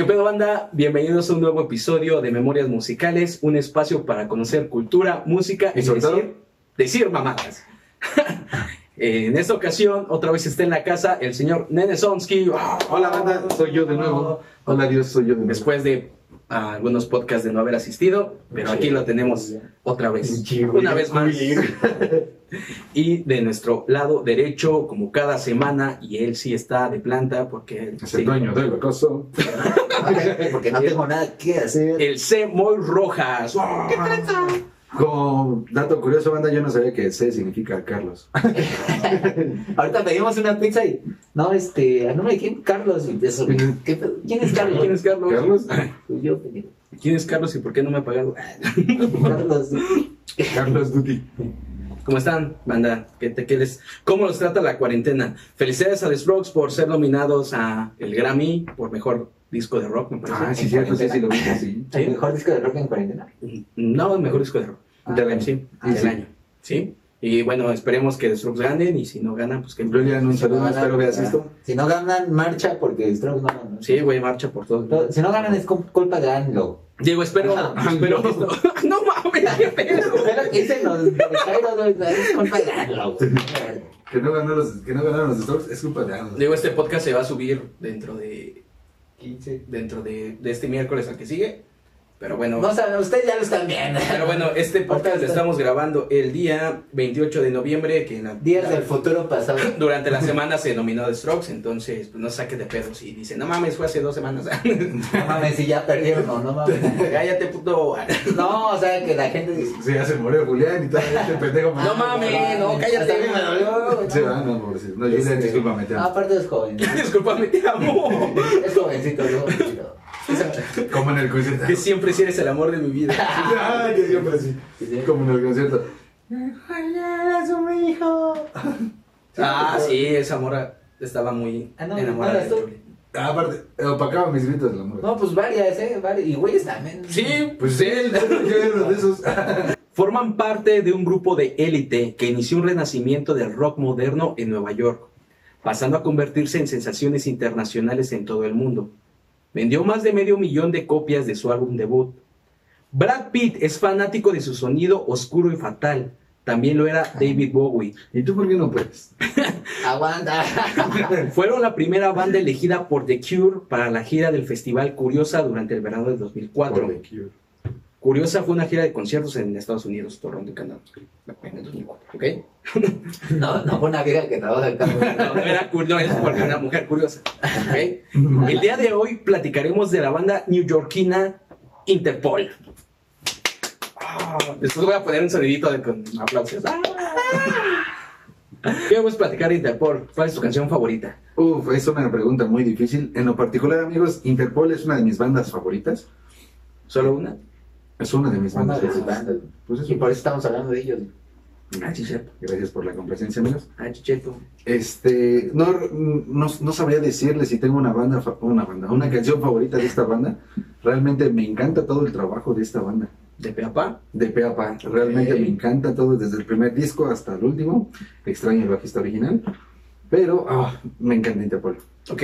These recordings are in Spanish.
¿Qué pedo, banda? Bienvenidos a un nuevo episodio de Memorias Musicales, un espacio para conocer cultura, música Y sobre todo- decir, decir mamadas. en esta ocasión, otra vez está en la casa el señor Nene Sonsky. Hola banda, soy yo de nuevo. Hola Dios, soy yo de nuevo. Después de ah, algunos podcasts de no haber asistido, pero aquí lo tenemos otra vez, Sí, una vez más. Y de nuestro lado derecho, como cada semana, y él sí está de planta porque él Es sí- el dueño del acoso. Porque no tengo nada que hacer. el C. Moy Rojas. Como dato curioso, banda, yo no sabía que C significa Carlos. Ahorita pedimos una pizza y. No, este. ¿A nombre de quién? Carlos. Y eso, ¿qué pedo? ¿Quién es Carlos? ¿Quién es Carlos? ¿Carlos? Pues yo. ¿Quién es Carlos y por qué no me ha pagado? Carlos. Carlos Duty. ¿Cómo están, banda? ¿Qué te quieres? ¿Cómo los trata la cuarentena? Felicidades a The Strokes por ser nominados a el Grammy por mejor disco de rock, me parece. Ah, sí, cierto, sí, sí, lo vi, sí. ¿El mejor disco de rock en cuarentena? No, el mejor disco de rock. Ah, del año, sí. ah, del sí. año. ¿Sí? Y bueno, esperemos que Strokes ganen y si no ganan, pues que... Julian, un saludo, no espero veas ah, esto. Si no ganan, marcha porque Strokes no ganan. Sí, güey, marcha por todo. Si no ganan es cu- culpa de Anglo. Diego, espero, Ajá. espero no mames, qué pedo. Pero que dicen los de Cairo, no, es culpa de Anglo. Que no ganaron los, que no ganaron los Strokes es culpa de Arnold. Diego, este podcast se va a subir dentro de 15. dentro de, de este miércoles al que sigue. Pero bueno, No saben, ustedes ya lo están viendo. pero bueno, este podcast lo estamos grabando el día 28 de noviembre, que en la- Días del futuro pasado. durante la semana se nominó The Strokes, entonces pues no saque de pedos y dice, no mames, fue hace dos semanas. No mames, si ya perdieron o no mames. Cállate, puto. No, o sea, que la gente dice. Sí, ya se murió Julián y tal, este pendejo. No mames, no, cállate. Me dolió, güey. Sí, va, no. No, Julian, Este, discúlpame, te No, amo. aparte es joven. Disculpame, te amo. Es jovencito, es jovencito. Como en el concierto. Que siempre sí eres el amor de mi vida. Ay, que siempre sí. Como en el concierto. Ah, sí, esa mora estaba muy Ah, no, enamorada ¿no de. Ah, aparte, opacaba mis gritos el amor. No, pues varias, ¿eh? Varias. Y güeyes también. Sí, Pues sí, yo era uno de esos. Forman parte de un grupo de élite que inició un renacimiento del rock moderno en Nueva York, pasando a convertirse en sensaciones internacionales en todo el mundo. Vendió más de medio millón de copias de su álbum debut. Brad Pitt es fanático de su sonido oscuro y fatal. También lo era David Bowie. ¿Y tú por qué no puedes? Aguanta. Fueron la primera banda elegida por The Cure para la gira del Festival Curiosa durante el verano del 2004. Por The Cure. Curiosa fue una gira de conciertos en Estados Unidos, Toronto y Canadá. En el 2004, ¿ok? No, no fue una vieja que trabaja. No, no era, no era porque era una mujer curiosa. ¿ok? El día de hoy platicaremos de la banda newyorkina Interpol. Ah, después voy a poner un sonidito de con aplausos. Ah. ¿Qué vamos a platicar de Interpol? ¿Cuál es tu canción favorita? Uf, es una pregunta muy difícil. En lo particular, amigos, Interpol es una de mis bandas favoritas. ¿Solo una? Es una de mis Una bandas de sus favoritas. bandas. Pues Y por eso estamos hablando de ellos. Ah. Gracias por la complacencia, amigos. Ah, chicheto. Este, no, no, no sabría decirle si tengo una banda, una banda, una canción favorita de esta banda. Realmente me encanta todo el trabajo de esta banda. ¿De Peapa? De pe a pa. Realmente me encanta todo, desde el primer disco hasta el último. Extraño el bajista original. Pero ah, me encanta Interpol. Ok.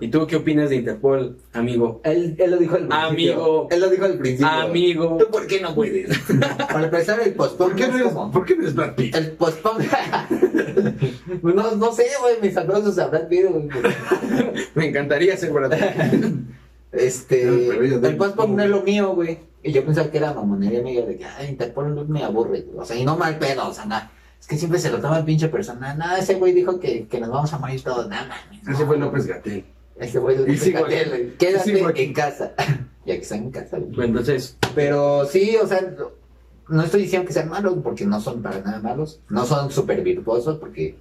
¿Y tú qué opinas de Interpol, amigo? Él, él lo dijo al principio. Amigo. Él lo dijo al principio. Amigo. ¿Tú por qué no puedes? Para empezar, el postpone ¿Por qué no es eres, como... ¿por qué no eres Brad Pitt? El postpone... no, no sé, güey, mis aplausos habrán pedido. güey. Me encantaría ser Brad Pitt. Este... El postpone no es lo mío, güey. Y yo pensaba que era mamonería media de que, ay, Interpol no me aburre. güey. O sea, y no mal pedo, o sea, nada. Es que siempre se lo toma el pinche persona. Nada, ese güey dijo que, que nos vamos a morir todos. Nada, mames. Ese no. fue López Gatel. Ese güey lo sigo aquí. "Quédate, en casa. ya que está en casa, güey. Entonces, Pero sí, o sea, no estoy diciendo que sean malos, porque no son para nada malos. No son súper virtuosos, porque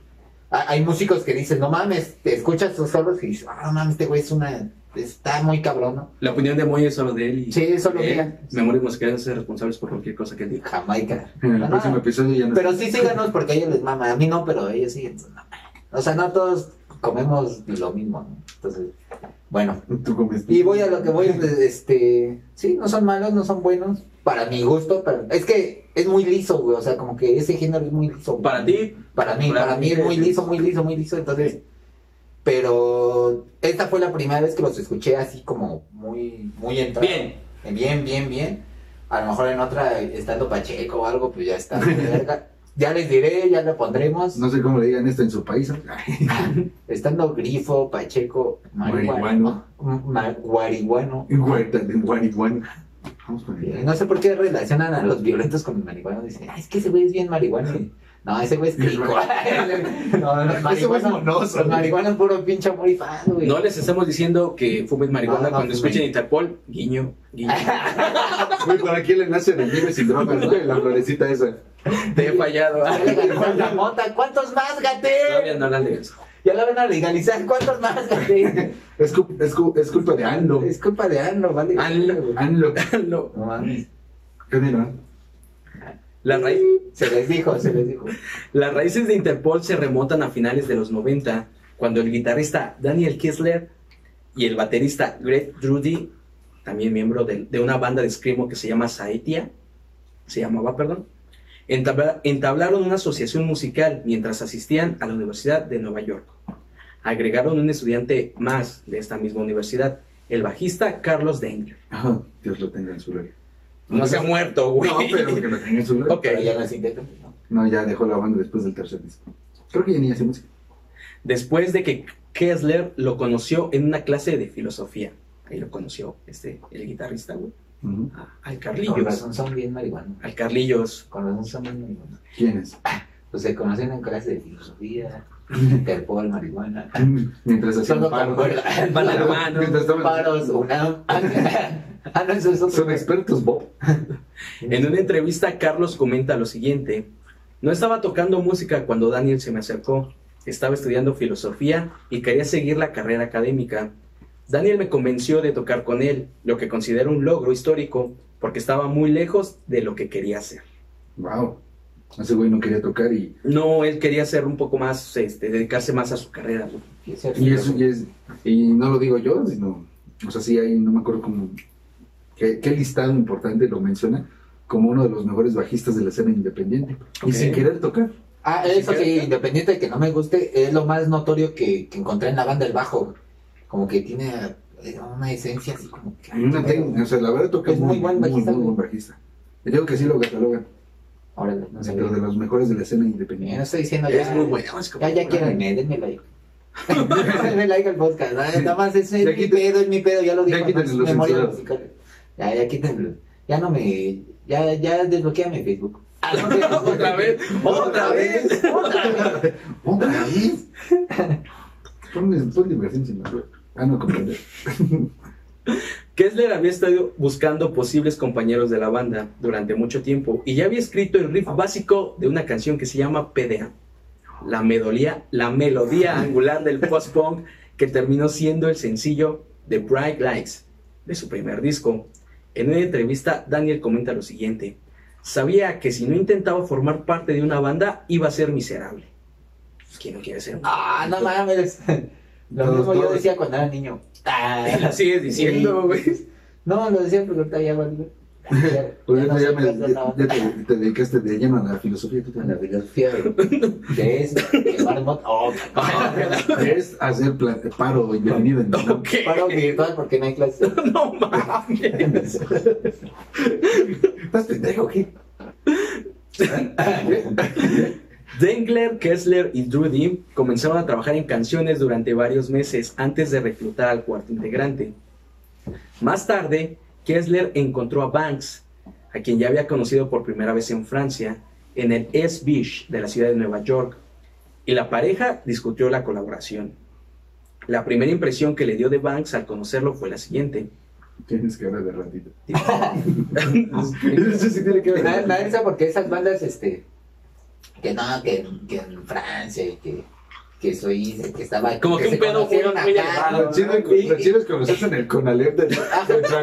ha- hay músicos que dicen, no mames, te escuchas sus solos y dices, ah, no mames, este güey es una. Está muy cabrón, ¿no? la opinión de Moy es solo de él y... Sí, solo él, digan. Memorias musicales ser responsables por cualquier cosa que diga. Jamaica. En el próximo episodio ya no Pero sí síganos porque a ellos les mama. A mí no, pero a ellos sí. entonces, no. O sea, no todos comemos lo mismo, ¿no? Entonces, bueno. Tú comes. Y voy a lo que voy, este, sí, no son malos, no son buenos, para mi gusto, pero es que es muy liso, güey, o sea, como que ese género es muy liso. güey. Para ti, Para mí, Para para, mí mí es muy liso, muy liso, muy liso, entonces, pero esta fue la primera vez que los escuché así como muy, muy entrado. Bien. Bien, bien, bien. A lo mejor en otra, estando Pacheco o algo, pues ya está. Ya les diré, ya lo pondremos. No sé cómo le digan esto en su país. ¿no? Estando Grifo, Pacheco, Marihuano. Marihuano. Ma- Guarihuano. Marihuana. Vamos con el. No sé por qué relacionan a los violentos con el marihuano. Dicen, "Ay, es que ese güey es bien marihuano. No, ese güey es crico. no, los Ese güey es monoso, los marihuanos puro pinche amor y fan, güey. No les estamos diciendo que fumen marihuana No, no cuando escuchen Interpol. Guiño, guiño. Güey, ¿para quién le nace el nieve sin drogas, güey? La florecita esa. Te he fallado. La mota. ¿Cuántos más, Todavía gate? no hablan de eso. Ya la van a legalizar. ¿Cuántos más, gate? Es, cu- es, cu- es culpa de Ando. Es culpa de Arno, ¿vale? Anlo. Ando. No. No mames. ¿Qué dirán? La raíz- Se les dijo, se les dijo. Las raíces de Interpol se remontan a finales de los 90, cuando el guitarrista Daniel Kissler y el baterista Greg Drudy, también miembro de, de una banda de screamo que se llama Saetia, se llamaba, perdón, entablaron una asociación musical mientras asistían a la Universidad de Nueva York. Agregaron un estudiante más de esta misma universidad, el bajista Carlos Dengler. Ah, Dios lo tenga en su gloria. No se ha muerto, güey. No, pero que lo tenga en su gloria. Ok. Pero ya. No, ya dejó la banda después del tercer disco. Creo que ya ni hace música. después de que Kessler lo conoció en una clase de filosofía. Ahí lo conoció este, el guitarrista, güey. Ujú. a- Al Con Carlillos. razón son bien marihuanos. Al Carlillos. Con razón son bien marihuanos. ¿Quién es? Pues se conocen en clase de filosofía, Interpol, marihuana. Mientras hacían Todo paro. con cuerda. Van a la mano. Mientras Paros, una. Ah, no, eso es otro. Son expertos, Bob. En una entrevista, Carlos comenta lo siguiente. No estaba tocando música cuando Daniel se me acercó. Estaba estudiando filosofía y quería seguir la carrera académica. Daniel me convenció de tocar con él, lo que considero un logro histórico, porque estaba muy lejos de lo que quería hacer. Wow. Ese güey no quería tocar y, No, él quería ser un poco más, este, dedicarse más a su carrera. y eso y es y no lo digo yo, sino o sea, sí hay no me acuerdo cómo qué, qué listado importante lo menciona como uno de los mejores bajistas de la escena independiente y sin querer tocar. Ah, eso sí, independiente de que no me guste, es lo más notorio que, que encontré en la banda del bajo. Como que tiene eh, una esencia así como que. Y una técnica, o sea, la verdad toca Es muy buen bajista, muy buen güey. bajista. Yo digo que sí lo catalogan, Órale, no sé. pero de los mejores de la escena No independiente. estoy diciendo ya. Es muy bueno. es como- Ya, ya quieren, denme like. denme like al podcast. ¿no? Nada más es, es Ya mi pedo, es mi pedo, ya lo ya dijo. quítenle ¿no? los Memoria musical. Ya, ya quítenlo. Ya no me. Ya, ya desbloqueame Facebook. Ah, no, Otra vez, otra vez. Otra vez. ¿Otra vez? Pon diversión sin más. Ah, no, comprender. Kessler había estado buscando posibles compañeros de la banda durante mucho tiempo y ya había escrito el riff básico de una canción que se llama PDA, la melodía, la melodía angular del post-punk que terminó siendo el sencillo de Bright Lights de su primer disco. En una entrevista, Daniel comenta lo siguiente: Sabía que si no intentaba formar parte de una banda iba a ser miserable. ¿Quién no quiere ser? Ah, no mames. Lo Todos, mismo yo todos. decía cuando era niño. Ah, Lo sigues diciendo, güey. No, lo decía porque ahorita ya valió. Ya, Por ya eso no ya, sé me, ya, no. ya te, te dedicaste de lleno a la filosofía. Tú A la también. filosofía de eso, que Marmot, oh, Es hacer pla- paro indefinido en el Ok. paro virtual porque no hay clases. No mames. ¿Estás pendejo qué? Dengler, Kessler y Drudy comenzaron a trabajar en canciones durante varios meses antes de reclutar al cuarto integrante. Más tarde, Kessler encontró a Banks, a quien ya había conocido por primera vez en Francia, en el East Beach de la ciudad de Nueva York, y la pareja discutió la colaboración. La primera impresión que le dio de Banks al conocerlo fue la siguiente. Tienes que hablar de ratito. Eso sí tiene que ver. porque esas bandas, este, que no, que, que en Francia, y que, que soy, que estaba. Como que un pedo muy- muy elevado, Lo chido, es conocerse en el Conalep del.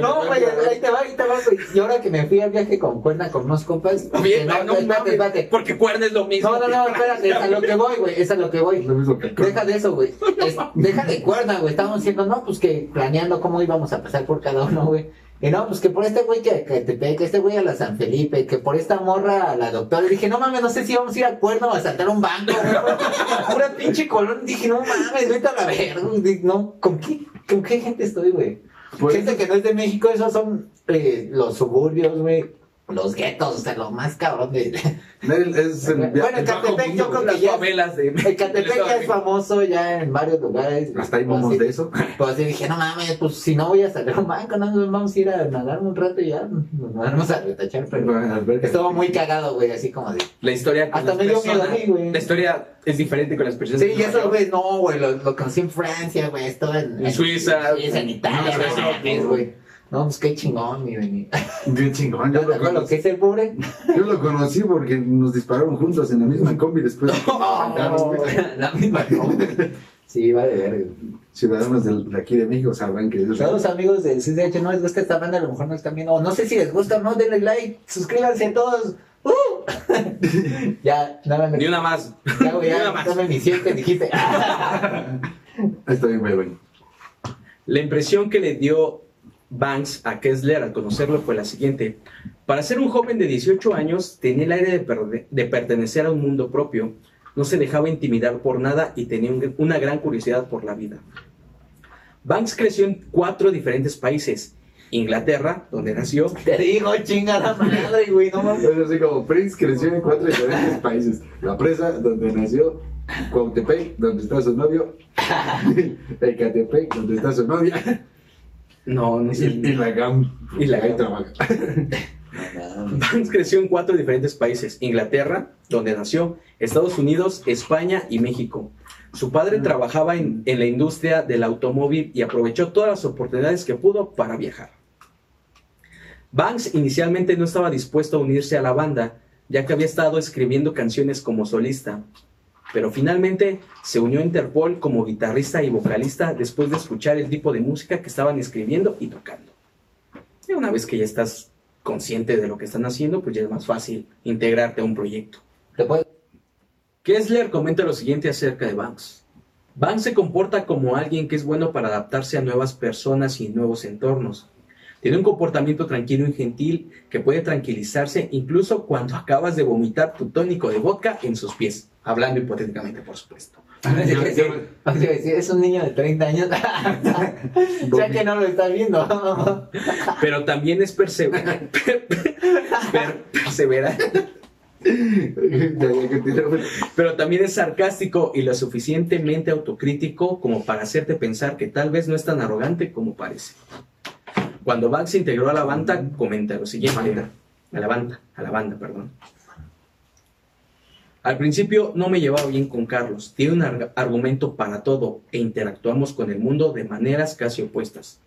No, güey, ahí te va, ahí te va, güey. Y ahora que me fui al viaje con cuerda con unos compas. Bien, no, no, espérate, espérate. porque cuerda es lo mismo. No, no, no, espérate, es a lo que voy, güey, es a lo que voy. Lo mismo que el Deja de eso, güey. Es- Deja de cuerda, güey. Estábamos diciendo, no, pues que planeando cómo íbamos a pasar por cada uno, güey. Y no, pues que por este güey que, que te que este güey a la San Felipe, que por esta morra a la doctora. Y dije, no mames, no sé si vamos a ir a acuerdo o a saltar un banco, güey. Pura pinche color. Dije, no mames, vete a la verga. No, ¿con qué, ¿con qué gente estoy, güey? Pues- gente que no es de México, esos son eh, los suburbios, güey. Los guetos, o sea, lo más cabrón de. Él es el, Bueno, el Catepec, yo creo Las que ya-. El Catepec ya es famoso ya en varios lugares. Hasta hay Pues momos así- de eso. Pues así dije, no mames, pues si no voy a salir un banco, no nos vamos a ir a nadar un rato y ya nos vamos a retachar, pero Alberca. estuvo muy cagado, güey, así como de... La historia con Hasta las me dio miedo personas- a mí, güey. La historia es diferente con las personas. Sí, de y Nueva eso, güey, no, güey, lo, lo conocí en Francia, güey, estuvo en... En Suiza. En Suiza, en Italia, mames, güey. No, pues qué chingón, mi Benny. Bien chingón. Yo ¿Te lo, acuerdas lo conocí, que es el pobre? yo lo conocí porque nos dispararon juntos en la misma combi después. La misma, ¿no? Sí, vale, verga. Ciudadanos del- de aquí de México sabrán que es Todos los amigos del CDH no les gusta esta banda, a lo mejor no están viendo. O no sé si les gusta o no, denle like, suscríbanse todos. ¡Uh! ya, nada Ni me. una más. Ya, güey, Ni una ya, más. dame mi 100 que dijiste. Está bien, güey, güey. La impresión que le dio Banks a Kessler al conocerlo fue la siguiente. Para ser un joven de 18 años, tenía el aire de, de pertenecer a un mundo propio, no se dejaba intimidar por nada y tenía un- una gran curiosidad por la vida. Banks creció en cuatro diferentes países. Inglaterra, donde nació, Te digo, chingada madre, güey, no mames. Es así como Prince creció en cuatro diferentes países. La presa, donde nació. Cuautepec, donde está su novio. Ecatepec, donde está su novia. No, no Y, sé. y la GAM. Y la GAM. trabaja. Banks creció en cuatro diferentes países. Inglaterra, donde nació, Estados Unidos, España y México. Su padre trabajaba en, en la industria del automóvil y aprovechó todas las oportunidades que pudo para viajar. Banks inicialmente no estaba dispuesto a unirse a la banda, ya que había estado escribiendo canciones como solista, pero finalmente se unió a Interpol como guitarrista y vocalista después de escuchar el tipo de música que estaban escribiendo y tocando. Y una vez que ya estás consciente de lo que están haciendo, pues ya es más fácil integrarte a un proyecto. ¿Te puedo- Kessler comenta lo siguiente acerca de Banks. Banks se comporta como alguien que es bueno para adaptarse a nuevas personas y nuevos entornos. Tiene un comportamiento tranquilo y gentil que puede tranquilizarse incluso cuando acabas de vomitar tu tónico de vodka en sus pies. Hablando hipotéticamente, por supuesto. Es un niño de 30 años. ya que no lo está viendo. Pero también es perse- per- per- perseverante. Pero también es sarcástico y lo suficientemente autocrítico como para hacerte pensar que tal vez no es tan arrogante como parece. Cuando Banks se integró a la banda, comenta lo siguiente. A la banda, a la banda, perdón. Al principio no me llevaba bien con Carlos. Tiene un ar- argumento para todo e interactuamos con el mundo de maneras casi opuestas.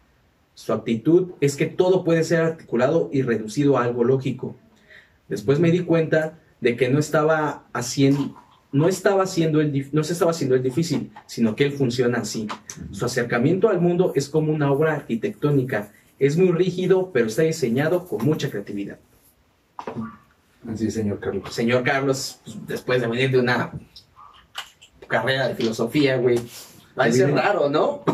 Su actitud es que todo puede ser articulado y reducido a algo lógico. Después me di cuenta de que no estaba haciendo, no estaba haciendo el, no se estaba haciendo el difícil, sino que él funciona así. Su acercamiento al mundo es como una obra arquitectónica. Es muy rígido, pero está diseñado con mucha creatividad. Así es, señor Carlos. Señor Carlos, pues, después de venir de una carrera de filosofía, güey, va a ser raro, ¿no?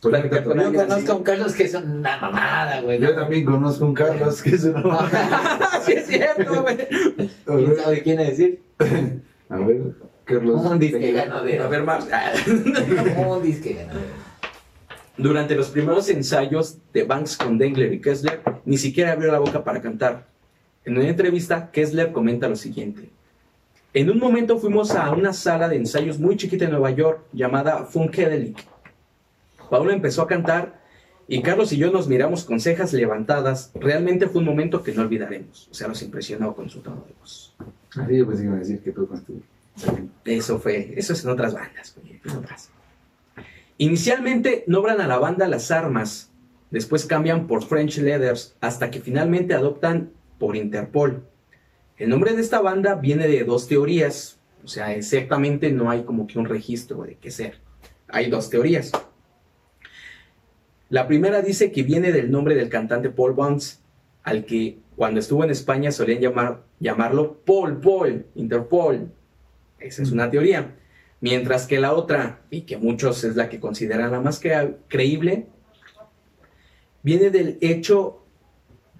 Pues, Yo conozco a un Carlos que es una mamada, güey. Yo también conozco un Carlos que es una. sí, es cierto, güey. A ¿Quién sabe quién es decir? a ver, Carlos. Un disque A ganadero. ver, Max. Un disque ganadero. Durante los primeros ensayos de Banks con Dengler y Kessler, ni siquiera abrió la boca para cantar. En una entrevista, Kessler comenta lo siguiente. En un momento fuimos a una sala de ensayos muy chiquita en Nueva York llamada Funkadelic. Paula empezó a cantar y Carlos y yo nos miramos con cejas levantadas. Realmente fue un momento que no olvidaremos. O sea, nos impresionó con su tono de voz. Así yo pensé que iba a decir que tú con tu. Eso fue, eso es en otras bandas, güey, en otras. Inicialmente nombran a la banda Las Armas, después cambian por French Leathers, hasta que finalmente adoptan por Interpol. El nombre de esta banda viene de dos teorías, o sea, exactamente no hay como que un registro de qué ser. Hay dos teorías. La primera dice que viene del nombre del cantante Paul Banks, al que cuando estuvo en España solían llamar, llamarlo Paul Paul, Interpol. Esa es una teoría. Mientras que la otra, y que muchos es la que consideran la más creíble, viene del hecho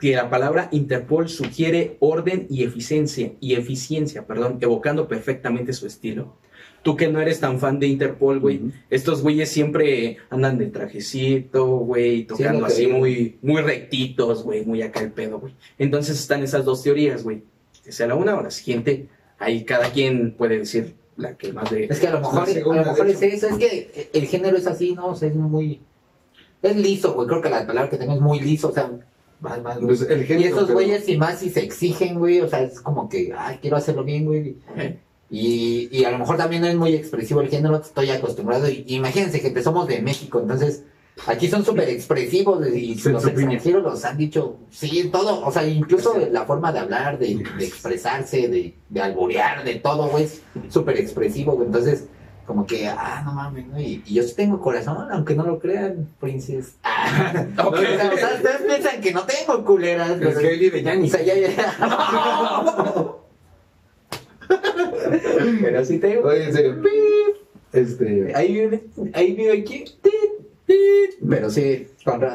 que la palabra Interpol sugiere orden y eficiencia, y eficiencia, perdón, evocando perfectamente su estilo. Tú que no eres tan fan de Interpol, güey, estos güeyes siempre andan de trajecito, güey, tocando así creo. muy, muy rectitos, güey, muy acá el pedo, güey. Entonces están esas dos teorías, güey. Que sea la una o la siguiente, ahí cada quien puede decir la que más de... Es que a lo mejor, segunda, a lo mejor es eso, es que el género es así, ¿no? O sea, es muy... Es liso, güey, creo que la palabra que tengo es muy liso, o sea, más, más. Pues el Y esos pero- güeyes, y más si se exigen, güey, o sea, es como que, ay, quiero hacerlo bien, güey. ¿eh? Y, y a lo mejor también no es muy expresivo el género, estoy acostumbrado. Y, imagínense que somos de México, entonces aquí son súper expresivos y los extranjeros los han dicho, sí, todo, o sea, incluso la forma de hablar, de, de expresarse, de, de alborear, de todo, güey, es súper expresivo, güey. Entonces, como que, ah, no mames, ¿no? Y, y yo sí tengo corazón, aunque no lo crean, princess. Ah, Ok. o sea, o sea, ustedes piensan que no tengo culeras, Es pero- que ahí vive o sea, ya, ya. Pero sí tengo. Oye, en serio. Este. Ahí vive, ahí vive aquí. Pero sí,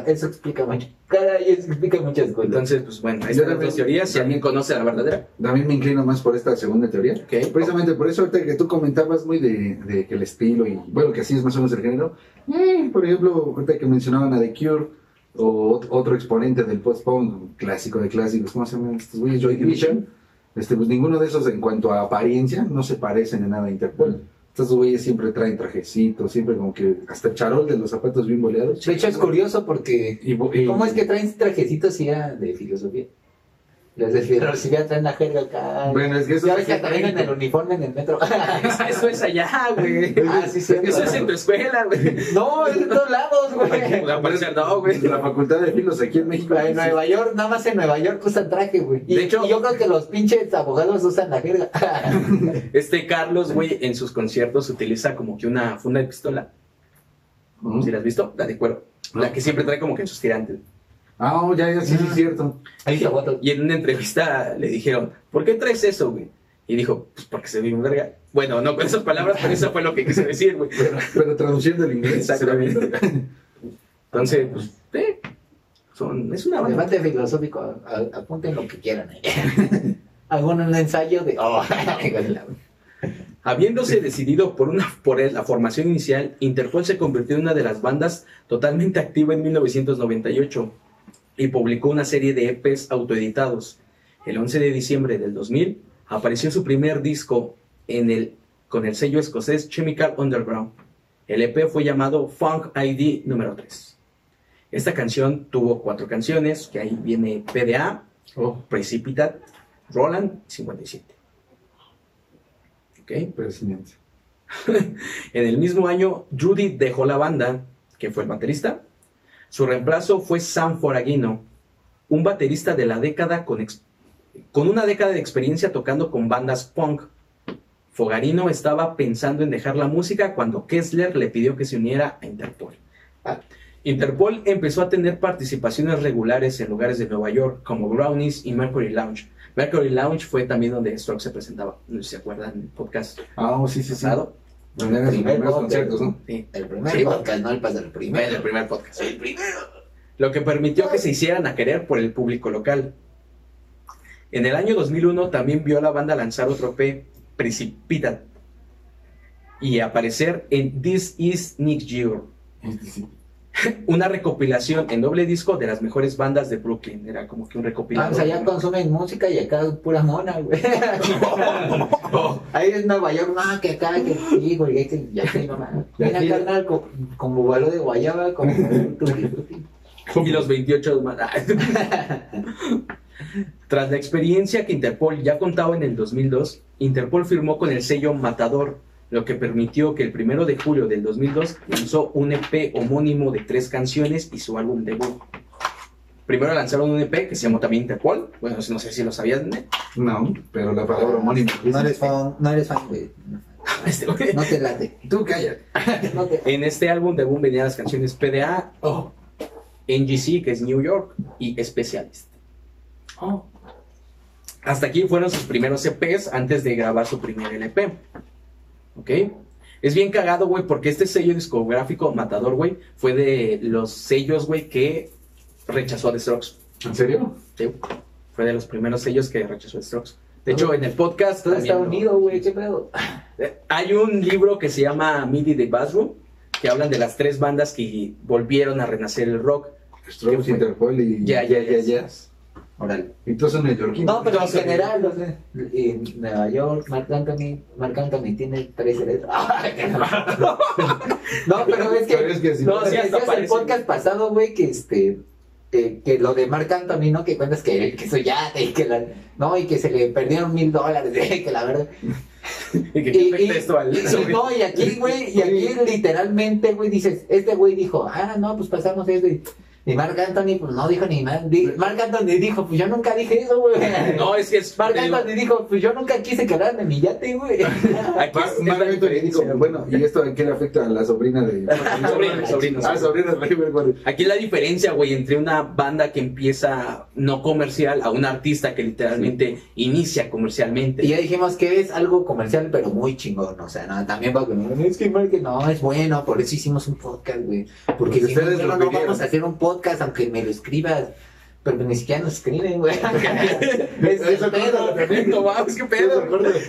eso explica mucho. Caray, eso explica muchas cosas. Entonces, pues bueno, ahí Yo están las también- dos teorías. Si alguien conoce la verdadera, También me inclino más por esta segunda teoría. Precisamente por eso, ahorita que tú comentabas muy de, de que el estilo y bueno, que así es más o menos el género. eh, por ejemplo, ahorita que mencionaban a The Cure o ot- otro exponente del post-punk, clásico de clásicos, ¿cómo se llaman estos güeyes? Joy Division. Este, pues ninguno de esos en cuanto a apariencia no se parecen en nada a Interpol. Estos güeyes siempre traen trajecitos, siempre como que hasta el charol de los zapatos bien boleados. De hecho, es curioso porque. Y, ¿Cómo es que traen trajecitos era de filosofía? Los de filosofía traen la jerga acá. Bueno, es que eso ya es ves que en también en el uniforme en el metro. Eso, es allá, güey. ah, sí, sí. Eso es en tu escuela, güey. No, es de todos lados, güey. La no, güey. La facultad de filos aquí en México. En Nueva York, nada más en Nueva York usan traje, güey. Y, De hecho- y yo creo que los pinches abogados usan la jerga. Este Carlos, güey, en sus conciertos utiliza como que una funda de pistola. ¿Sí la has visto? La de cuero. La que siempre trae como que en sus tirantes. Ah, oh, ya, ya, sí, sí, es cierto. Ahí está foto. Y en una entrevista le dijeron, ¿por qué traes eso, güey? Y dijo, pues porque se ve un verga. Bueno, no con esas palabras, pero eso fue lo que quise decir, güey. Pero, pero traduciendo el inglés. Exactamente. Entonces, pues, eh, son, es una banda. Debate filosófico, a- a- apunten lo que quieran. ¿eh? Hagan un ensayo de. Oh, Habiéndose decidido por, una, por la formación inicial, Interpol se convirtió en una de las bandas totalmente activa en 1998 y publicó una serie de EPs autoeditados. El 11 de diciembre del 2000 apareció su primer disco en el, con el sello escocés Chemical Underground. El EP fue llamado Funk ID número 3. Esta canción tuvo cuatro canciones, que ahí viene PDA, Oh, Precipitate, Roland 57. ¿Ok? presidente. En el mismo año, Judy dejó la banda, que fue el baterista. Su reemplazo fue Sam Foraguino, un baterista de la década con, una década de experiencia tocando con bandas punk. Fogarino estaba pensando en dejar la música cuando Kessler le pidió que se uniera a Interpol. Ah. Interpol empezó a tener participaciones regulares en lugares de Nueva York como Brownies y Mercury Lounge. Mercury Lounge fue también donde Stroke se presentaba, no sé si se acuerdan, el podcast Ah, oh, sí, sí, sí. pasado. Eran sus Primer podcast. conciertos, ¿no? Sí. El primer Sí. podcast, no el Bueno, primero. el primer podcast. El primero. Lo que permitió que se hicieran a querer por el público local. En el año 2001 también vio a la banda lanzar otro P, Precipitate, y aparecer en This Is Nick Year. una recopilación en doble disco de las mejores bandas de Brooklyn. Era como que un Ah, recopilador. o sea, ya consumen música y acá pura mona, güey. Ahí en Nueva York, no, que acá, que sí, güey, ya mames. Y Mira, carnal, con bubalo de guayaba, frutti. y los 28 más. Tras la experiencia que Interpol ya contaba en el 2002, Interpol firmó con el sello Matador, lo que permitió que el primero de julio del 2002 lanzó un EP homónimo de tres canciones y su álbum debut. Primero lanzaron un EP que se llamó también Interpol, bueno, no sé si lo sabían. ¿eh? No, pero la palabra homónima. No eres fan, no eres fan, güey. Este. No te late. Tú cállate. No te... En este álbum debut venían las canciones PDA, NGC, que es New York, y Specialist. Hasta aquí fueron sus primeros EPs antes de grabar su primer LP. ¿Ok? Es bien cagado, güey, porque este sello discográfico Matador, güey, fue de los sellos, güey, que rechazó a The Strokes. ¿En serio? Sí, fue de los primeros sellos que rechazó Strokes. De hecho, en el podcast... Todo está unido, güey, qué pedo. Eh, Hay un libro que se llama Midi the Bathroom, que hablan de las tres bandas que volvieron a renacer el rock. Strokes. Interpol y Ya, ya, ya, ya. Todos son neoyorquinos. No, pero en Entonces, general, no sé, en Nueva York, Marc Anthony, Marc Anthony tiene tres letras. no, pero es que, Pero es que. No, no, decías el podcast pasado, güey, que este, que, que lo de Marc Anthony, ¿no? Que cuentas que, que soy ya, y que la, no, y que se le perdieron mil dólares, que la verdad. Y que Y, y- esto al- y- no, y aquí, güey, y aquí literalmente, güey, dices, este güey dijo, ah, no, pues pasamos esto. Y, y Marc Anthony, pues no dijo ni nada. Di- Marc Anthony dijo, pues yo nunca dije eso, güey. No, es que es... Marc digo, Anthony dijo, pues yo nunca quise en mi yate, güey. aquí Mar- es- es Marc la Anthony dijo, bueno, ¿y esto a qué le afecta a la sobrina de... Sobrino, sobrino, Ah, sobrina de. Aquí la diferencia, güey, entre una banda que empieza no comercial a un artista que literalmente inicia comercialmente. Y ya dijimos que es algo comercial, pero muy chingón. O sea, no, también va con. Es que Marc, no, es bueno, por eso hicimos un podcast, güey. Porque Porque si no, ustedes no, vamos a hacer un podcast, aunque me lo escribas. Pero ni siquiera nos escriben, güey. es el Eso pedo. No mames, qué pedo.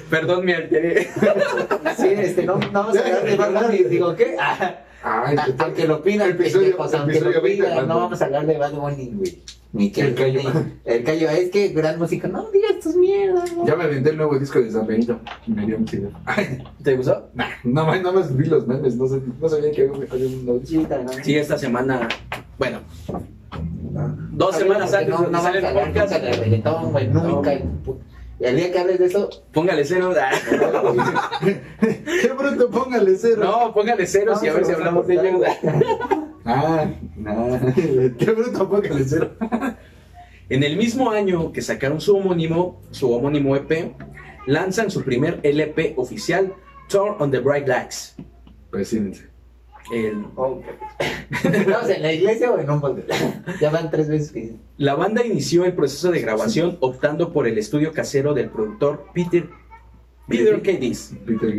Perdón, me alteré. Sí, este, no, no vamos a hablar de Bad Bunny. Digo, ¿qué? Ah, Ay, ah, aunque lo pidan, Episodio- pendejos, aunque lo 20 de pidan, Bad no vamos a hablar de Bad Bunny, güey. Ni que El callo. El callo, es que gran música, no digas tus mierdas, güey. Ya me aventé el nuevo disco de San Benito. y Me dio. Ay, ¿Te gustó? nah, no, más- nada más vi los memes, no, sé, no sabía que había un nuevo disco. Sí, esta semana, bueno, dos semanas antes no, no sale el podcast, de reggaetón, güey, nunca. Y el día que hables de eso, póngale cero. Qué bruto, póngale cero. No, póngale ceros y a ver si hablamos de ello. Ah. Qué bruto, póngale cero. En el mismo año que sacaron su homónimo, su homónimo EP, lanzan su primer LP oficial, Turn on the Bright Lights. Presidente. El- ¿estamos en la iglesia o en un podcast? Ya van tres veces que La banda inició el proceso de grabación optando por el estudio casero del productor Peter, Peter Cadiz, Peter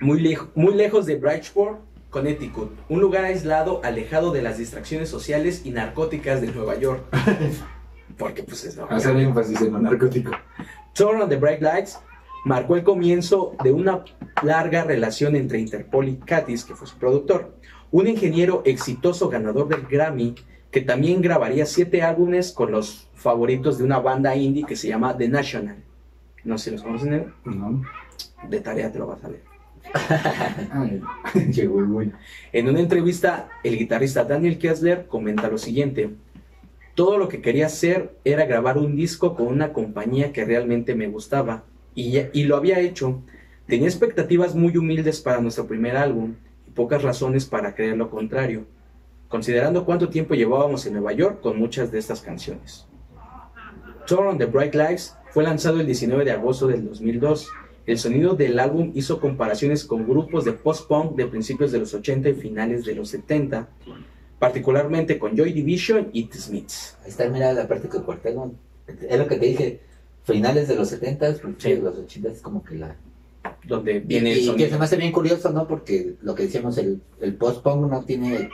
muy, muy lejos de Bridgeport, Connecticut, un lugar aislado, alejado de las distracciones sociales y narcóticas de Nueva York. Porque pues es Nueva Hacer énfasis en lo narcótico. Turn on the Bright Lights marcó el comienzo de una larga relación entre Interpol y Katis, que fue su productor, un ingeniero exitoso ganador del Grammy que también grabaría siete álbumes con los favoritos de una banda indie que se llama The National. No sé si los conocen, ¿eh? No. de tarea te lo vas a leer. Llegó el. En una entrevista, el guitarrista Daniel Kessler comenta lo siguiente. Todo lo que quería hacer era grabar un disco con una compañía que realmente me gustaba. Y, lo había hecho. Tenía expectativas muy humildes para nuestro primer álbum y pocas razones para creer lo contrario, considerando cuánto tiempo llevábamos en Nueva York con muchas de estas canciones. Turn on the Bright Lights fue lanzado el 19 de agosto del 2002. El sonido del álbum hizo comparaciones con grupos de post-punk de principios de los 80 y finales de los 70, particularmente con Joy Division y The Smiths. Ahí está, mira la parte que corté. Es lo que te dije. Finales de los 70 principios Sí. de los 80 es como que la. donde Y, viene el y que sonido. se me hace bien curioso, ¿no? Porque lo que decíamos, el, el post-punk no tiene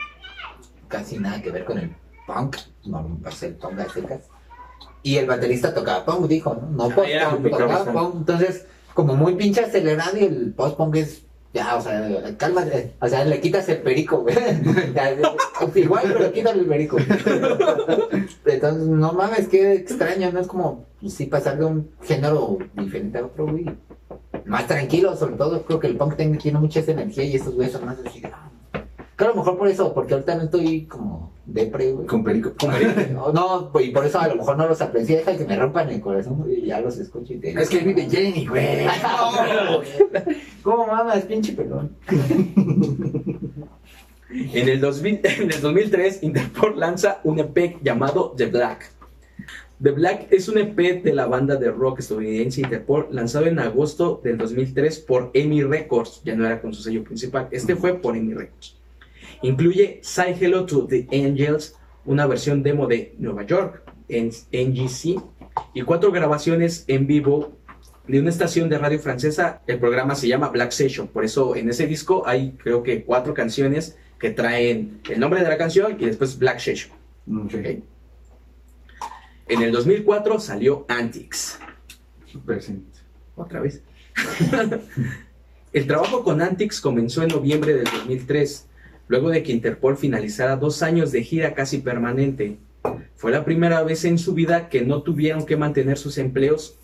casi nada que ver con el punk. No, ser punk a secas. Y el baterista tocaba punk, dijo, ¿no? No Ah, post-punk, un tocaba punk. Entonces, como muy pinche acelerado y el post-punk es. Ya, o sea, cálmate. O sea, le quitas el perico, güey. Igual, pero quítale el perico. Entonces, no mames, qué extraño, ¿no? Es como, sí, pasar de un género diferente a otro, güey. Más tranquilo, sobre todo, creo que el punk tiene, tiene mucha esa energía y estos güeyes son más así. ah. Creo a lo mejor por eso, porque ahorita no estoy como depre, güey. con perico. No, no, y por eso a lo mejor no los aprecié, deja que me rompan el corazón, güey, y ya los escucho y te Es que vive Jenny, güey. ¿Cómo mamas, pinche pelón? En el, 2000 en el 2003, Interpol lanza un EP llamado The Black. The Black es un EP de la banda de rock estadounidense Interpol, lanzado en agosto del 2003 por EMI Records, ya no era con su sello principal, este fue por EMI Records. Incluye Say Hello to the Angels, una versión demo de Nueva York, en NGC, y cuatro grabaciones en vivo de una estación de radio francesa. El programa se llama Black Session, por eso en ese disco hay creo que cuatro canciones que traen el nombre de la canción y después Black Session. En el 2004 salió Antics. Presente. Otra vez. el trabajo con Antics comenzó en noviembre del 2003, luego de que Interpol finalizara dos años de gira casi permanente. Fue la primera vez en su vida que no tuvieron que mantener sus empleos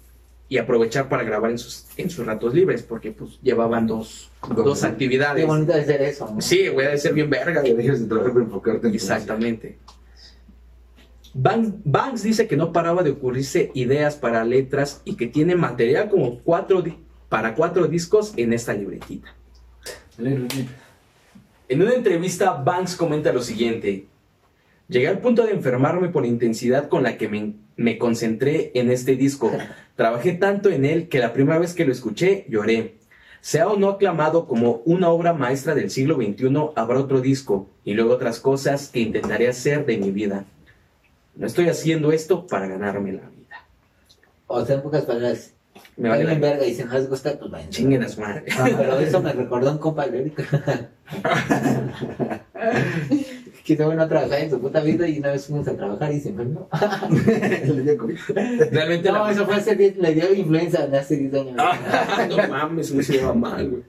y aprovechar para grabar en sus, en sus ratos libres, porque pues llevaban dos, dos actividades. Qué bonito de ser eso, ¿no? Sí, voy a ser bien verga. Que dejes de trabajar para enfocarte en tu Exactamente. Banks, Banks dice que no paraba de ocurrirse ideas para letras y que tiene material como cuatro para cuatro discos en esta libretita. En una entrevista, Banks comenta lo siguiente. Llegué al punto de enfermarme por la intensidad con la que me, me concentré en este disco. Trabajé tanto en él que la primera vez que lo escuché lloré. Sea o no aclamado como una obra maestra del siglo XXI, habrá otro disco y luego otras cosas que intentaré hacer de mi vida. No estoy haciendo esto para ganarme la vida. O sea, en pocas palabras, Me vale la verga y no les gusta, pues vayan. chinguen a su madre. Ah, pero eso me recordó un compa que se bueno a trabajar en su puta vida y una vez fuimos a trabajar y se enfermó. Le dio COVID. Realmente No, la- eso fue hace 10, le dio influenza hace 10 años. No mames, no se lleva mal, güey.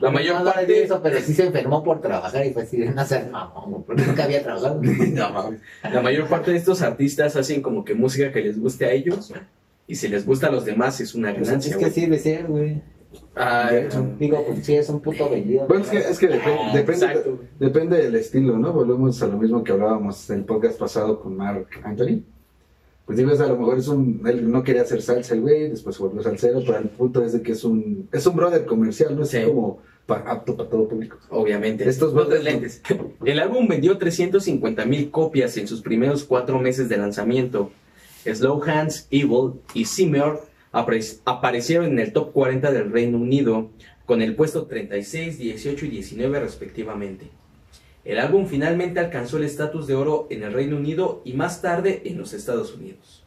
La mayor No, parte... eso, pero sí se enfermó por trabajar y fue así de no ser mamón, porque nunca había trabajado. No mames. La mayor parte de estos artistas hacen como que música que les guste a ellos y si les gusta a los demás es una Pues ganancia. es que debe ser, güey. Ah, Digo, pues sí, es un puto vendido. Bueno, es que, es que Ah, depende, exacto. depende del estilo, ¿no? Volvemos a lo mismo que hablábamos en el podcast pasado con Mark Anthony. Pues digo, a lo mejor es un. Él no quería hacer salsa el güey, después se volvió salsero, pero el punto es de que es un. Es un brother comercial, no es Sí. como apto para todo público. Obviamente. Estos tres brothers- lentes. El álbum vendió 350 mil copias en sus primeros cuatro meses de lanzamiento. Slow Hands, Evil y Simmer apare- aparecieron en el top 40 del Reino Unido con el puesto 36, 18 y 19 respectivamente. El álbum finalmente alcanzó el estatus de oro en el Reino Unido y más tarde en los Estados Unidos.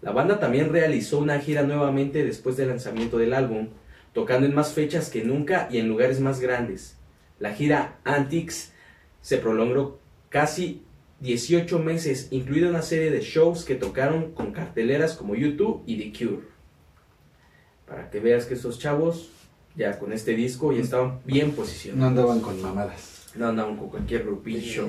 La banda también realizó una gira nuevamente después del lanzamiento del álbum, tocando en más fechas que nunca y en lugares más grandes. La gira Antics se prolongó casi 18 meses, incluida una serie de shows que tocaron con carteleras como YouTube y The Cure. Para que veas que estos chavos, ya con este disco, ya estaban bien No posicionados. andaban con mamadas. No andaban con cualquier grupillo.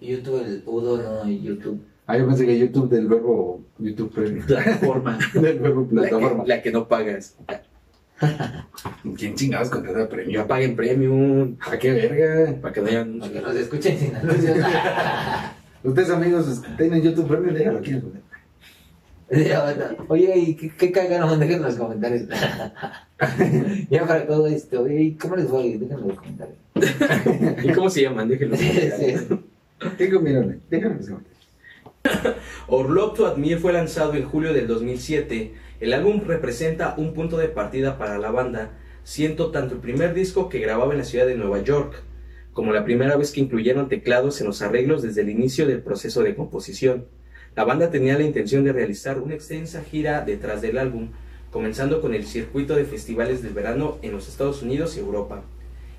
YouTube, el Udo, no, YouTube. Ah, yo pensé que YouTube del verbo YouTube Premium. Plataforma. del verbo La plataforma. que, la que no pagas. ¿Quién chingados contrata Ya premium? paguen premium. ¿A qué verga? Para que no hayan Para que nos escuchen sin anuncios. Ustedes, amigos, tienen YouTube Premium, déjalo aquí. Oye, ¿y qué, qué cagaron? Déjenlo en los comentarios. ya para todo esto, oye, ¿y ¿cómo les fue? Déjenlo en los comentarios. ¿Y cómo se llaman? Déjenlo. Sí, sí. Tengo, mírame, déjalo en los comentarios. Orlov to Admir fue lanzado en julio del 2007. El álbum representa un punto de partida para la banda, siendo tanto el primer disco que grababa en la ciudad de Nueva York, como la primera vez que incluyeron teclados en los arreglos desde el inicio del proceso de composición. La banda tenía la intención de realizar una extensa gira detrás del álbum, comenzando con el circuito de festivales del verano en los Estados Unidos y Europa.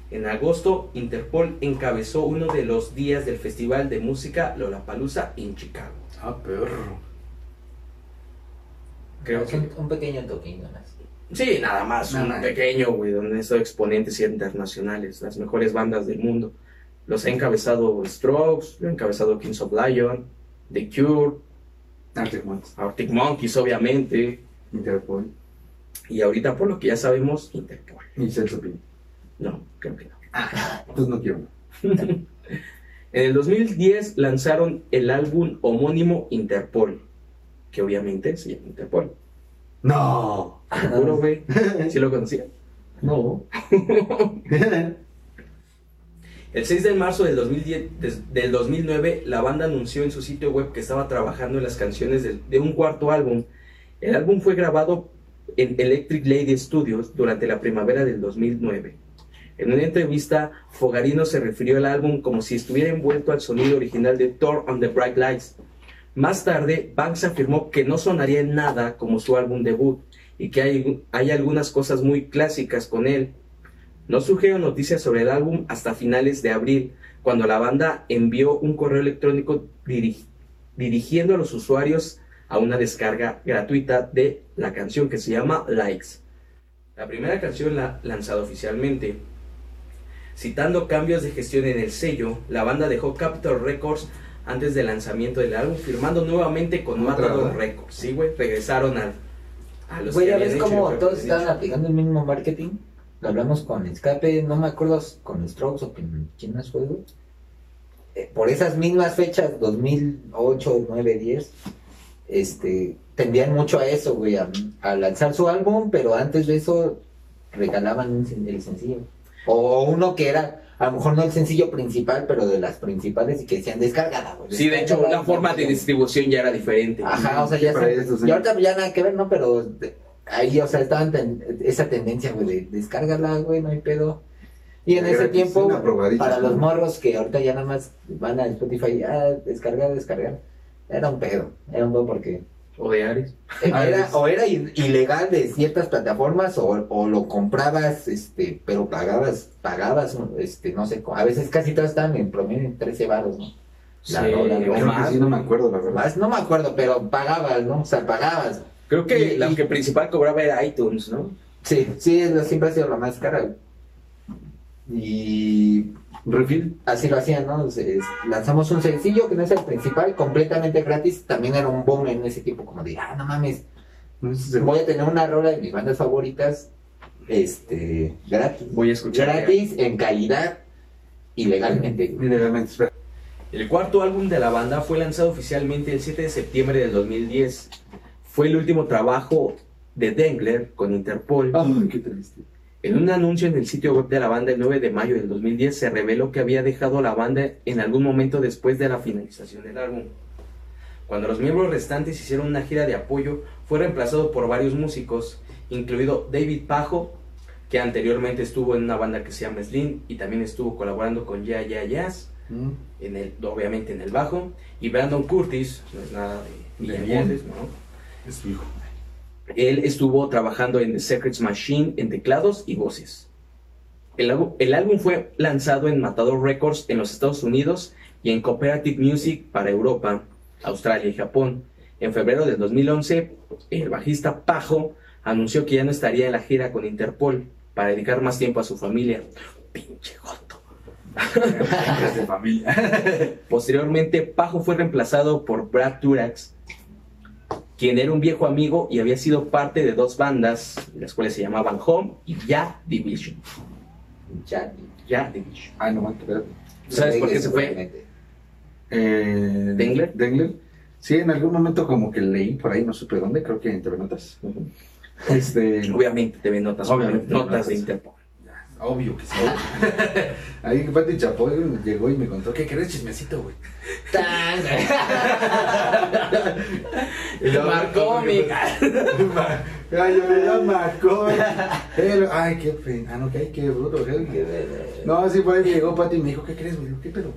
En agosto, Interpol encabezó uno de los días del Festival de Música Lollapalooza en Chicago. Ah, perro. Creo Es que un, pequeño toquín nomás. Sí, nada más, Nada un pequeño, güey, donde estado exponentes internacionales, las mejores bandas del mundo. Los ha encabezado Strokes, lo ha encabezado Kings of Lion, The Cure, Arctic Monkeys, Arctic Monkeys, obviamente, Interpol y ahorita por lo que ya sabemos, Interpol. y Celso. No, creo que no. Pues no quiero. En el 2010 lanzaron el álbum homónimo Interpol, que obviamente se llama Interpol. No. Seguro, güey. ¿Sí lo conocía? No. El 6 de marzo del, 2010 des- del 2009, la banda anunció en su sitio web que estaba trabajando en las canciones de, un cuarto álbum. El álbum fue grabado en Electric Lady Studios durante la primavera del 2009. En una entrevista, Fogarino se refirió al álbum como si estuviera envuelto al sonido original de Thor on the Bright Lights. Más tarde, Banks afirmó que no sonaría en nada como su álbum debut y que hay algunas cosas muy clásicas con él, no surgieron noticias sobre el álbum hasta finales de abril, cuando la banda envió un correo electrónico diri- dirigiendo a los usuarios a una descarga gratuita de la canción que se llama Likes. La primera canción la lanzada oficialmente. Citando cambios de gestión en el sello, la banda dejó Capitol Records antes del lanzamiento del álbum, firmando nuevamente con Matador. Records. Sí, güey, regresaron al, a los Güey, que ya ves que todos estaban aplicando el mismo marketing. Lo hablamos con Escape, no me acuerdo con Strokes o con quién más fue, güey. Eh, por esas mismas fechas, 2008, 9, 10, este, tendían mucho a eso, güey, a, a lanzar su álbum, pero antes de eso regalaban un el sencillo. O uno que era, a lo mejor no el sencillo principal, pero de las principales y que decían descargada, güey. Sí, de hecho, la forma de descárgala". distribución ya era diferente. Ajá, o sea, ya está. eso, sí. Y ahorita ya nada que ver, ¿no? Pero de- ahí, o sea, estaban ten- esa tendencia, güey, de descárgala, güey, no hay pedo. Y en ese tiempo, para los morros que ahorita ya nada más van a Spotify, ah, descargar, descargar, era un pedo. Era un pedo porque O de Ares. Era, o era ilegal de ciertas plataformas o, o lo comprabas, este, pero pagabas, pagabas, este, no sé, a veces casi todas estaban en promedio en 13 baros, ¿no? La Sí, rola, más, sí, no me acuerdo, la verdad. Más, no me acuerdo, pero pagabas, ¿no? O sea, pagabas. Creo que Y- la y- que principal cobraba era iTunes, ¿no? Sí, sí, siempre ha sido la más cara. Y Refil. así lo hacían, ¿no? Lanzamos un sencillo que no es el principal, completamente gratis. También era un boom en ese tiempo, como de, ah, no mames, voy a tener una rola de mis bandas favoritas, este, gratis. Voy a escuchar. Gratis, en calidad y legalmente. Ilegalmente, espera. El cuarto álbum de la banda fue lanzado oficialmente el 7 de septiembre del 2010. Fue el último trabajo de Dengler con Interpol. Ay, qué triste. En un anuncio en el sitio web de la banda el 9 de mayo del 2010 se reveló que había dejado la banda en algún momento después de la finalización del álbum. Cuando los miembros restantes hicieron una gira de apoyo, fue reemplazado por varios músicos, incluido David Pajo, que anteriormente estuvo en una banda que se llama Slim y también estuvo colaborando con Ya Ya Jazz, Mm. en el, obviamente en el bajo, y Brandon Curtis, no es nada de De billetes, ¿no? Es su hijo. Él estuvo trabajando en The Secrets Machine en teclados y voces. El, álbum- el álbum fue lanzado en Matador Records en los Estados Unidos y en Cooperative Music para Europa, Australia y Japón. En febrero del 2011, el bajista Pajo anunció que ya no estaría en la gira con Interpol para dedicar más tiempo a su familia. Pinche familia. Posteriormente, Pajo fue reemplazado por Brad Turax, quien era un viejo amigo y había sido parte de dos bandas, las cuales se llamaban Home y Ya Division. Ya. Ya Division. Ay, no mames, espérate. ¿Sabes por qué se fue? Eh, ¿Dengler? Dengler. Sí, en algún momento como que leí por ahí, no supe dónde, creo que en TV Notas. Este, Obviamente te ven notas, Obviamente, notas notas. de Interpol. Obvio que sí. ahí Pati Chapoy llegó y me contó, ¿qué querés chismecito, güey? Marcó mi Ay, yo me llamo Marcó. Ay, qué pena. Ah, no, qué, qué bruto. qué- No, sí, por ahí llegó Pati y me dijo, ¿qué crees, güey? ¿Qué pedo?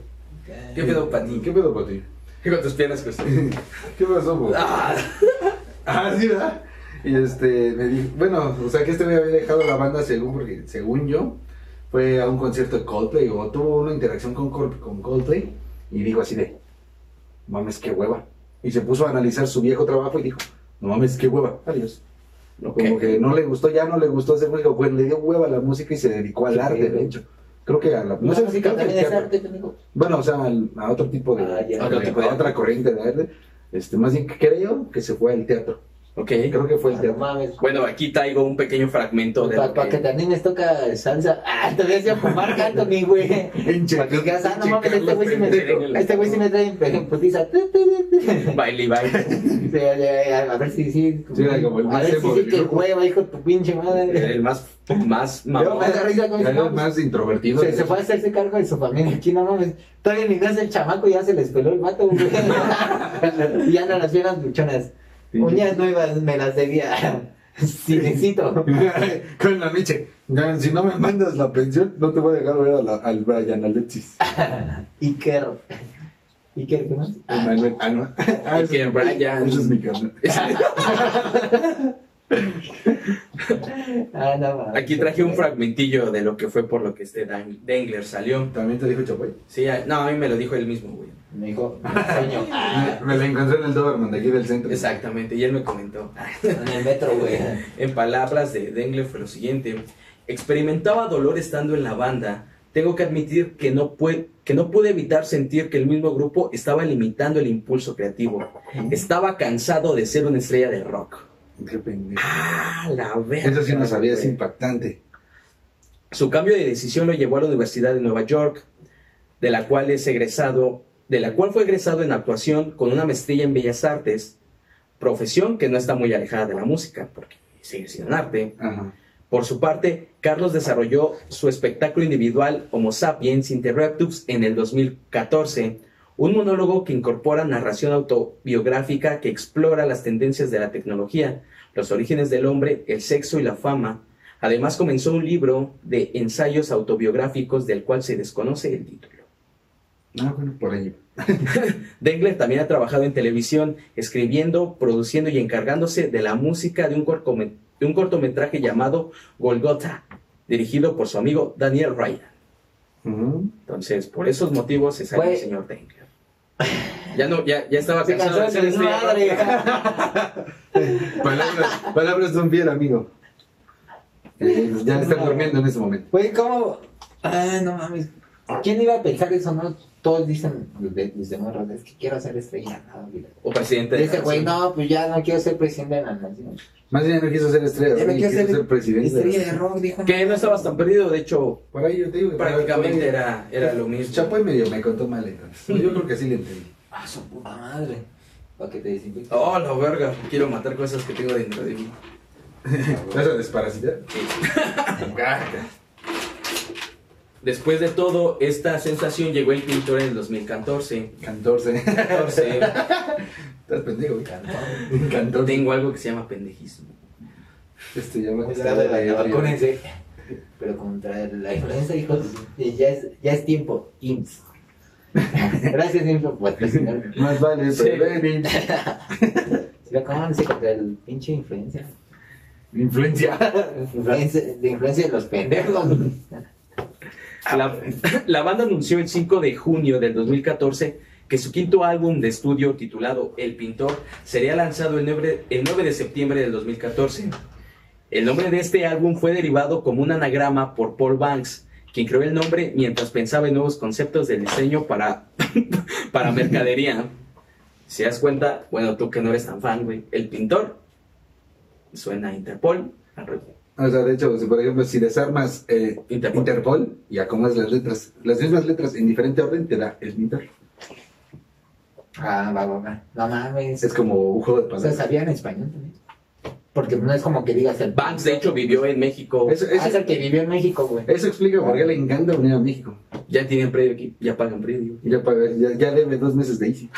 ¿Qué pedo, Pati? ¿Qué pedo, Pati? Con tus piernas cruzadas. ¿Qué pasó, güey? Ah, Ah, sí, ¿verdad? Y este, me dijo, bueno, o sea que este güey había dejado la banda según, porque según yo, fue a un concierto de Coldplay o tuvo una interacción con, Col- con Coldplay y dijo así de, mames, qué hueva. Y se puso a analizar su viejo trabajo y dijo, no mames, qué hueva, adiós. Como que no le gustó, ya no le gustó ese músico, pues le dio hueva a la música y se dedicó al arte, de hecho. Creo que a la No sé, sé si creo que es teatro. arte. Bueno, o sea, al- a otro tipo de, Ah, ya. a Otro tipo de a otra corriente de arte. Este, más bien creo que se fue al teatro. Ok. Creo que fue el teatro. mames. Bueno, aquí traigo un pequeño fragmento de Para lo que... que también les toca salsa. Ah, te voy a decir fumar Anthony, güey. Para que digas, ah, no mames, este güey sí me pendejo. este güey sí me trae en putiza. Tu. Baile, baile. Sí, A ver si sí. El A ver si sí que hueva, hijo de tu pinche madre. El más, más mamón. era más introvertido. Se, fue a hacerse cargo de su familia. Aquí no mames. Todavía ni nace el chamaco ya se les peló el vato, güey. y ya no las piernas luchonas. Uñas nuevas me las debía. Cinecito. Con la Miche. Si no me mandas la pensión, no te voy a dejar ver a la- al Brian Alexis. Iker. Iker, ¿qué más? Manuel- ah, no. Ah, ese Iker es- Brian. Ese es mi carnal. Ah, no. Aquí traje un fragmentillo de lo que fue por lo que este Dan- Dengler salió. ¿También te dijo Chapoy? Sí, a- no, a mí me lo dijo él mismo, güey. Me dijo, sueño. Ah, Me, me lo encontré en el Doberman de aquí del centro. Exactamente, y él me comentó. en el metro, güey. En palabras de Dengler fue lo siguiente. Experimentaba dolor estando en la banda. Tengo que admitir que no, pue- que no pude evitar sentir que el mismo grupo estaba limitando el impulso creativo. Estaba cansado de ser una estrella de rock. Qué pendejo. Ah, la verga. Eso sí no sabía, es impactante. Su cambio de decisión lo llevó a la Universidad de Nueva York, de la cual es egresado, de la cual fue egresado en actuación con una maestría en Bellas Artes, profesión que no está muy alejada de la música, porque sigue siendo un arte. Ajá. Por su parte, Carlos desarrolló su espectáculo individual Homo Sapiens Interruptus en el 2014, un monólogo que incorpora narración autobiográfica que explora las tendencias de la tecnología, los orígenes del hombre, el sexo y la fama. Además comenzó un libro de ensayos autobiográficos del cual se desconoce el título. Ah, bueno, por ahí. Dengler también ha trabajado en televisión, escribiendo, produciendo y encargándose de la música de un, cortome- de un cortometraje llamado Golgotha, dirigido por su amigo Daniel Ryan. Entonces, por esos motivos se sale el señor Dengler. Ya no, ya, ya estaba Se cansado de ser madre. Palabras, palabras de un fiel amigo. Eh, ya están durmiendo en ese momento. Güey, ¿cómo? Ah, no mames. ¿Quién iba a pensar eso, no? Todos dicen desde, desde morros, es que quiero ser estrella. No, mira. o presidente de Dice, la güey, no, pues ya no quiero ser presidente de la nación. Más bien no quiso ser estrella, no sí, quiero quiso ser, ser presidente. estrella de rock, dijo. Que no estabas tan perdido, de hecho, Por ahí yo te digo. prácticamente era, era lo mismo. Chapoy medio me contó mal entonces. Yo creo que sí le entendí. Ah, su puta madre. Para que te desinfecte. Oh, la verga, quiero matar cosas que tengo dentro de mí. ¿Vas a desparasitar? Después de todo, esta sensación llegó el pintor en el 2014. 14. 14. Estás pendejo. 14. Tengo algo que se llama pendejismo. Este llama Pues nada, la- la- vacúnense. Pero contra la influenza, hijos, y ya es, ya es tiempo. IMSS. Gracias, IMSS, por patrocinarme. Más vale Sí. prevenir. Sí, vacúnense contra el pinche influencia. Influencia. Influencia, de influencia de los pendejos. La, la banda anunció el 5 de junio del 2014 que su quinto álbum de estudio titulado El Pintor sería lanzado el 9, el 9 de septiembre del 2014. El nombre de este álbum fue derivado como un anagrama por Paul Banks, quien creó el nombre mientras pensaba en nuevos conceptos de diseño para, para mercadería. Si das cuenta, bueno, tú que no eres tan fan, güey, El Pintor suena a Interpol, a Red- O sea, de hecho, si, por ejemplo, si desarmas eh, Interpol. Interpol y acomodas las letras, las mismas letras en diferente orden, te da el pintor. Ah, va, va, va. No mames. Es como un juego de O sea, palabras. sabía en español también. Porque no es como que digas el. Banks, de hecho, vivió en México. Eso, Ah, es el que vivió en México, güey. eso explica por qué le encanta venir a México. Ya tienen predio aquí, ya pagan predio. Ya, paga- ya, ya debe dos meses de Easy.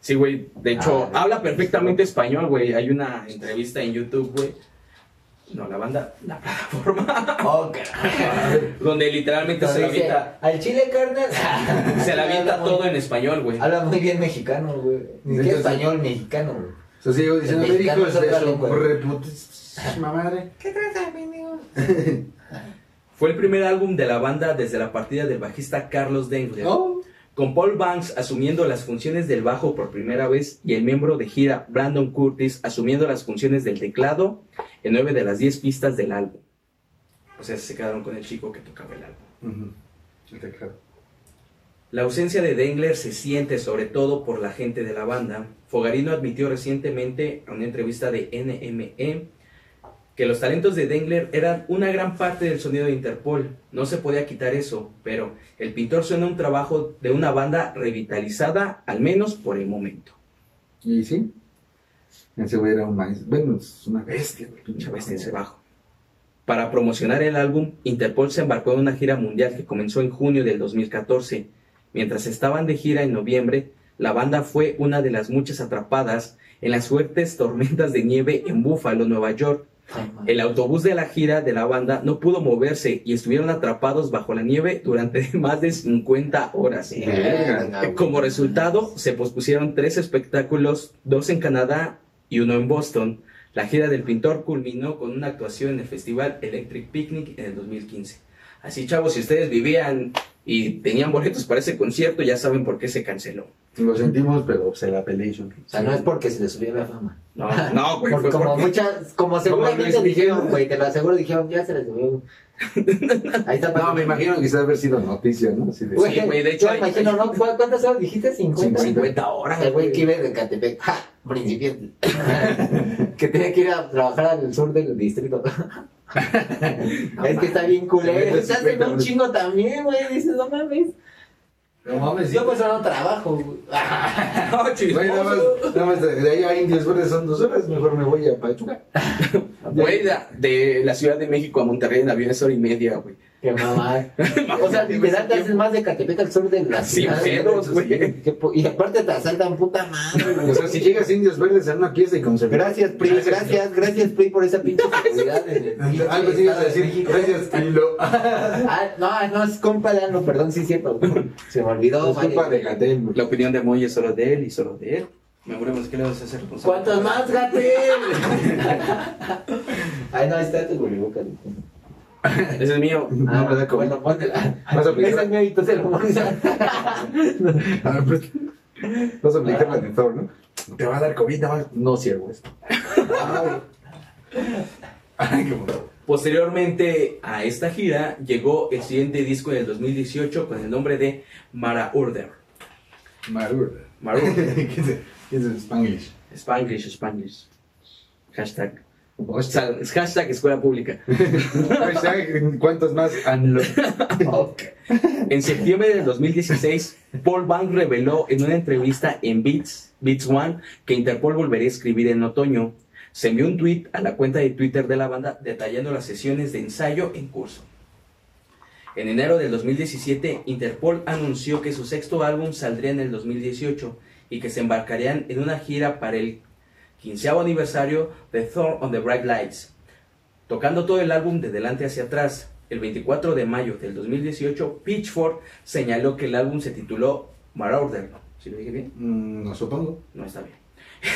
Sí, güey. De hecho, Ah, habla perfectamente español, güey. Hay una entrevista en YouTube, güey. No, la banda, la plataforma. Oh, carajo. donde literalmente se la avienta, Al chile, carnal. se la avienta Habla muy- todo en español, güey. Habla muy bien mexicano, güey. Ni siquiera español, mexicano, güey. O sea, sigo diciendo, me dijo es otra de madre. ¿Qué trata, pendejo? Fue el primer álbum de la banda desde la partida del bajista Carlos Dengler. Oh. Con Paul Banks asumiendo las funciones del bajo por primera vez y el miembro de gira Brandon Curtis asumiendo las funciones del teclado en nueve de las diez pistas del álbum. O sea, se quedaron con el chico que tocaba el álbum. El teclado. La ausencia de Dengler se siente sobre todo por la gente de la banda. Fogarino admitió recientemente a una entrevista de NME que los talentos de Dengler eran una gran parte del sonido de Interpol. No se podía quitar eso, pero el pintor suena un trabajo de una banda revitalizada, al menos por el momento. Y sí, ese güey era un maestro. Bueno, es una bestia. Pinche bestia ese bajo. Para promocionar el álbum, Interpol se embarcó en una gira mundial que comenzó en junio del 2014. Mientras estaban de gira en noviembre, la banda fue una de las muchas atrapadas en las fuertes tormentas de nieve en Buffalo, Nueva York. El autobús de la gira de la banda no pudo moverse y estuvieron atrapados bajo la nieve durante más de 50 horas. Verga. Como resultado, se pospusieron tres espectáculos, dos en Canadá y uno en Boston, la gira del pintor culminó con una actuación en el festival Electric Picnic en el 2015. Así, chavos, si ustedes vivían y tenían boletos para ese concierto, ya saben por qué se canceló. Lo sentimos, pero se la pelation. O sea, no es porque se le subió la fama. No, no, güey, Porque como porque- muchas, como seguramente Luis dijeron, güey, te lo aseguro, dijeron, ya se les subió. Ahí está. No, me imagino que quizás haber sido noticia, ¿no? Así de, Güey, Sí, güey, de hecho, me imagino, ¿no? ¿Cu- ¿Cuántas horas dijiste? 50. 50 horas. El güey que iba de Catepec, ¡ja! Principiante. que tenía que ir a trabajar al sur del distrito. es que está bien culero. Se hacen un chingo también, güey. Dices, no mames. No mames. Yo pues no trabajo, güey. No, Güey, nada más, chismoso. nada más de, de ahí a Indios Verdes son dos horas, mejor me voy a Pachuca. Güey, de, de la Ciudad de México a Monterrey en avión es hora y media, güey. Qué mamá. O sea, literal te haces más de Catepec al sur de la Sin ciudad. pedos, güey. Y aparte te asaltan puta madre, güey. O sea, si llegas Indios Verdes en una pieza y con Gracias, Pri, gracias, gracias, Pri, por esa pinche seguridad. Algo así ibas a de decir, gracias, Trilo. Ah, no, no, es compa de Ano, perdón, sí es cierto. Se me olvidó, Es culpa vale. de Gatel, güey. La opinión de Moy es solo de él y solo de él. Me aburrimos que le vas a hacer responsable. ¿Cuántos más, Gatel? Ay, no, está tu cubrebocas. Ese es mío. No me da COVID. Bueno, póntela. Vas a aplicar- Ese es mío y tú se lo pones. A ver, pues, Vas a aplicar la de Thor, ¿no? Te va a dar COVID, nada más. No ciervo esto. Ay, qué bueno. Posteriormente a esta gira llegó el siguiente disco en el 2018 con el nombre de Mara Order. Marur. Order. ¿Qué es qué es Spanglish? Spanglish, Spanglish. Hashtag. Es hashtag escuela pública. Hashtag, ¿Cuántos más? Anlo. En septiembre del 2016, Paul Bank reveló en una entrevista en Beats, Beats One, que Interpol volvería a escribir en otoño. Se envió un tweet a la cuenta de Twitter de la banda detallando las sesiones de ensayo en curso. En enero del 2017, Interpol anunció que su sexto álbum saldría en el 2018 y que se embarcarían en una gira para el 15 aniversario de Thor on the Bright Lights. Tocando todo el álbum de delante hacia atrás, el 24 de mayo del 2018, Pitchfork señaló que el álbum se tituló Marauder. ¿Sí lo dije bien? Mm, no supongo. No está bien.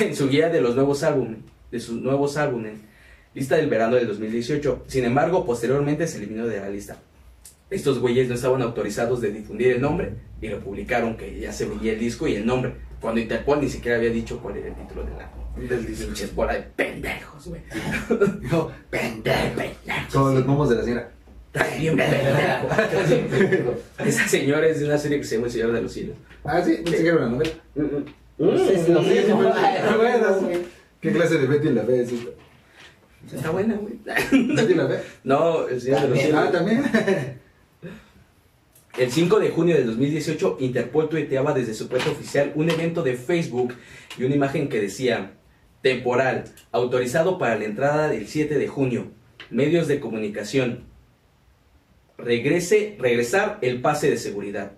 En su guía de los nuevos álbumes, de sus nuevos álbumes, lista del verano del 2018. Sin embargo, posteriormente se eliminó de la lista. Estos güeyes no estaban autorizados de difundir el nombre y lo publicaron que ya se veía el disco y el nombre, cuando Interpol ni siquiera había dicho cuál era el título del álbum. Del disco. Pinches bola de pendejos, güey. No, Pendejo, pendejos. como los momos de la señora. Está bien pendejo. Esa señora es de una serie que se llama El Señor de los Cielos. Ah, sí, pensé que era una novela. ¿Qué clase de Betty la Fe es esta? Está buena, güey. ¿Betty la Fe? No, El Señor de los También. Cielos. Ah, también. El 5 de junio del 2018, Interpol tuiteaba desde su cuenta oficial un evento de Facebook y una imagen que decía, temporal, autorizado para la entrada del 7 de junio, medios de comunicación, regrese, regresar el pase de seguridad.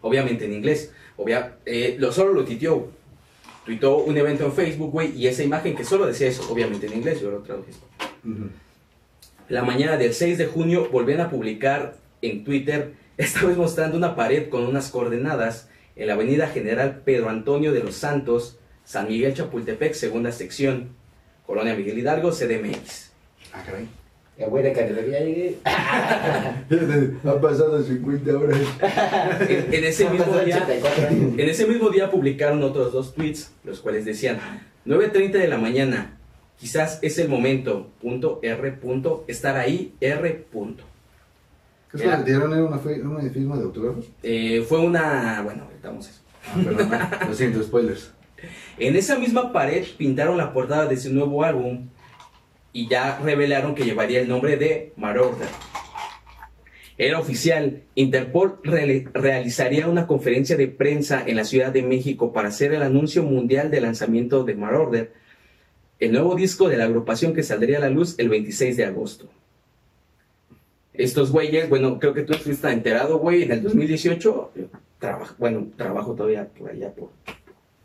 Obviamente en inglés, obvia, eh, lo, solo lo tuiteó, tuiteó un evento en Facebook, güey, y esa imagen que solo decía eso, obviamente en inglés, yo lo traduje. La mañana del 6 de junio volvían a publicar en Twitter, esta vez mostrando una pared con unas coordenadas en la avenida General Pedro Antonio de los Santos, San Miguel Chapultepec, segunda sección, Colonia Miguel Hidalgo, CDMX. Ah, caray. El güey de ya llegué. Han pasado 50 horas. En, en ese mismo día, 84 años. en ese mismo día publicaron otros dos tweets, los cuales decían, 9.30 de la mañana, quizás es el momento, punto, R, punto, estar ahí, R, punto. ¿Qué es lo que dieron? ¿Era una una firma de autógrafos? Eh, fue una, bueno, ahorita vamos a eso. Ah, perdón. Lo siento, spoilers. En esa misma pared pintaron la portada de su nuevo álbum y ya revelaron que llevaría el nombre de Marauder. Era oficial, Interpol reali- realizaría una conferencia de prensa en la Ciudad de México para hacer el anuncio mundial del lanzamiento de Marauder, el nuevo disco de la agrupación que saldría a la luz el 26 de agosto. Estos güeyes, bueno, creo que tú estuviste enterado, güey, en el 2018, yo trabajo, bueno, trabajo todavía por allá, por,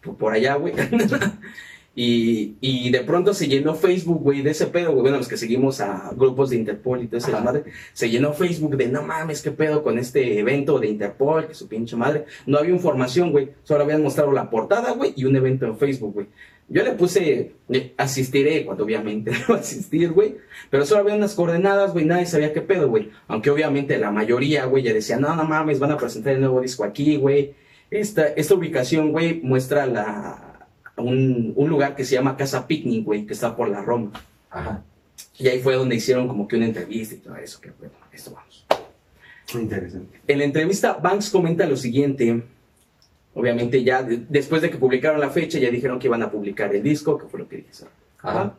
por, por allá, güey. y, y de pronto se llenó Facebook, güey, de ese pedo, güey. Bueno, los que seguimos a grupos de Interpol y todo ese madre, se llenó Facebook de no mames, qué pedo con este evento de Interpol, que su pinche madre. No había información, güey. Solo habían mostrado la portada, güey, y un evento en Facebook, güey. Yo le puse, eh, asistiré, cuando obviamente no asistir, güey. Pero solo había unas coordenadas, güey, nadie sabía qué pedo, güey. Aunque obviamente la mayoría, güey, ya decía, no, no mames, van a presentar el nuevo disco aquí, güey. Esta, esta ubicación, güey, muestra la, un, un lugar que se llama Casa Picnic, güey, que está por la Roma. Ajá. Y ahí fue donde hicieron como que una entrevista y todo eso, que bueno, esto vamos. Muy interesante. En la entrevista, Banks comenta lo siguiente. Obviamente ya de- después de que publicaron la fecha, ya dijeron que iban a publicar el disco, que fue lo que dije. Ajá.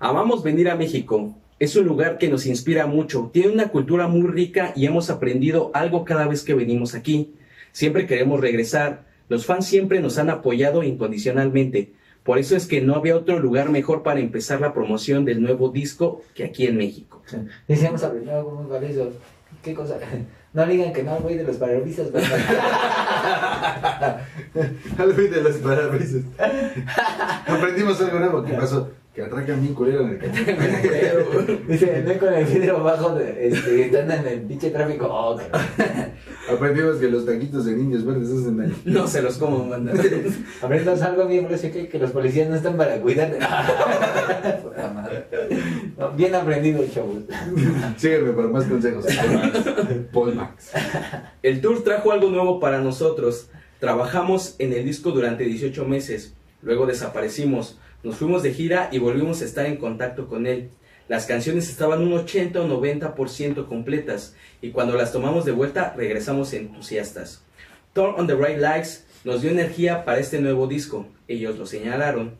Amamos venir a México. Es un lugar que nos inspira mucho. Tiene una cultura muy rica y hemos aprendido algo cada vez que venimos aquí. Siempre queremos regresar. Los fans siempre nos han apoyado incondicionalmente. Por eso es que no había otro lugar mejor para empezar la promoción del nuevo disco que aquí en México. Decíamos aprender algo muy valioso. ¿Qué cosa? No digan que no, güey, de los parabrisas. Al de los parabrisas. Aprendimos algo nuevo. ¿Qué pasó? Que atracan bien culero en el camino. Dice, no con el vidrio bajo, de, este, están en el pinche tráfico. Oh. Aprendimos que los taquitos de niños verdes hacen daño. No se los como mandar. Aprendas algo bien, qué, que los policías no están para cuidar. No, bien aprendido, chavos. Sígueme para más consejos. Paul Max. El tour trajo algo nuevo para nosotros. Trabajamos en el disco durante 18 meses. Luego desaparecimos. Nos fuimos de gira y volvimos a estar en contacto con él. Las canciones estaban un 80 o 90% completas y cuando las tomamos de vuelta regresamos entusiastas. Turn on the Right Lights nos dio energía para este nuevo disco. Ellos lo señalaron.